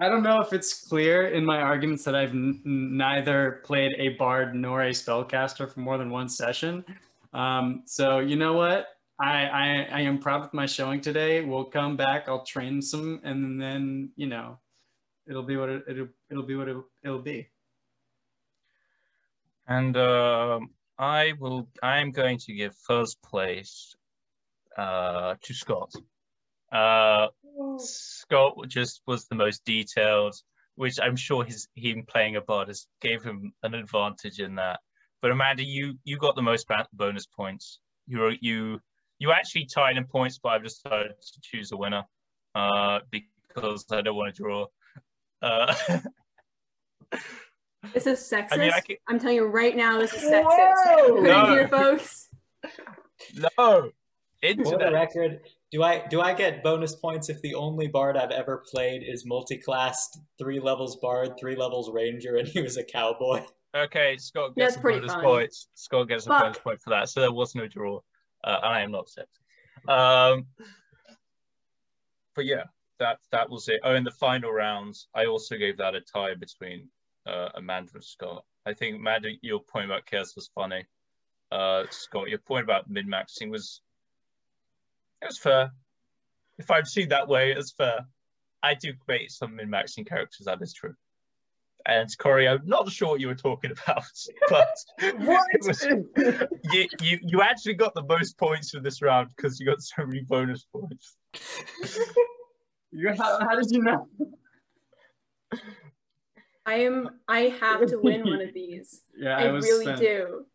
I don't know if it's clear in my arguments that I've n- neither played a bard nor a spellcaster for more than one session. Um, so you know what? I, I I am proud of my showing today. We'll come back. I'll train some, and then you know, it'll be what it, it'll it'll be what it, it'll be. And uh, I will. I am going to give first place uh, to Scott. Uh, Scott just was the most detailed, which I'm sure his him playing a has gave him an advantage in that. But Amanda, you you got the most bonus points. You you you actually tied in points, but I've decided to choose a winner uh, because I don't want to draw. Uh, [LAUGHS] this is sexist. I mean, I can... I'm telling you right now, this is sexist. No, here, folks. [LAUGHS] No. Internet. For the record, do I do I get bonus points if the only bard I've ever played is multi-classed, three levels bard, three levels ranger, and he was a cowboy? Okay, Scott gets That's a bonus fun. point. Scott gets Fuck. a bonus point for that. So there was no draw. Uh, I am not upset. Um, but yeah, that that was it. Oh, in the final rounds, I also gave that a tie between uh, Amanda and Scott. I think Amanda, your point about chaos was funny. Uh, Scott, your point about min maxing was it was fair. If I'm seen that way, it's fair. I do create some min-maxing characters, that is true. And Corey, I'm not sure what you were talking about, [LAUGHS] but was, you, you you actually got the most points for this round because you got so many bonus points. you, how, how did you know? I am. I have to win one of [LAUGHS] these. Yeah, I, I really spent. do.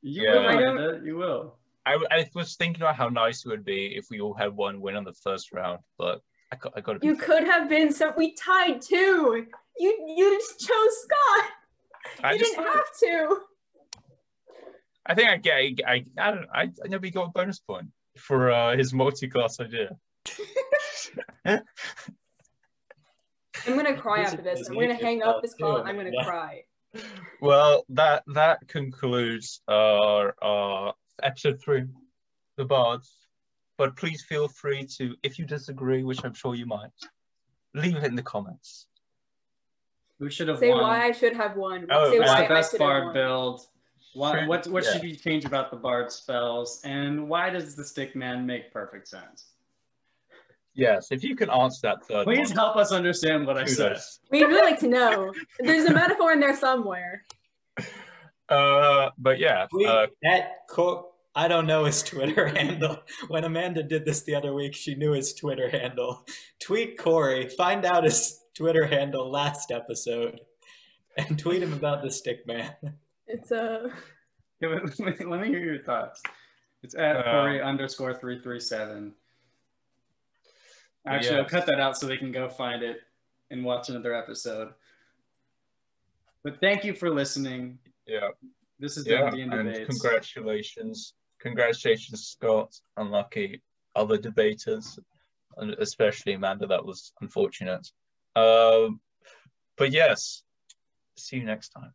You yeah. will. You will. I, I was thinking about how nice it would be if we all had one win on the first round, but I got, I got to. You fair. could have been so. We tied two. You you just chose Scott. I you just, didn't have to. I think I get. I, I, I don't. I, I never got a bonus point for uh, his multi-class idea. [LAUGHS] I'm gonna cry after this. I'm gonna hang up this call. I'm gonna yeah. cry. Well, that that concludes our our episode three, the bards. But please feel free to, if you disagree, which I'm sure you might, leave it in the comments. Who should have Say won? why I should have won. Oh, Say why the best bard build. Why, what what Yeah. should you change about the bard spells, and why does the stick man make perfect sense? Yes, if you can answer that third Please one. help us understand what I said. We'd really like to know. There's a metaphor in there somewhere. [LAUGHS] Uh, but yeah, Tweet uh, at Co- I don't know his [LAUGHS] Twitter handle. When Amanda did this the other week, she knew his Twitter handle. Tweet Corey, find out his Twitter handle last episode, and tweet him about the stick man. It's uh, Yeah, [LAUGHS] Let me, let me hear your thoughts. It's at Uh, Corey underscore three three seven. Actually, I'll cut that out so they can go find it and watch another episode. But thank you for listening. yeah, This is yeah, the D&D and debates. congratulations, congratulations, Scott. Unlucky other debaters, and especially Amanda. That was unfortunate. Um, but yes, see you next time.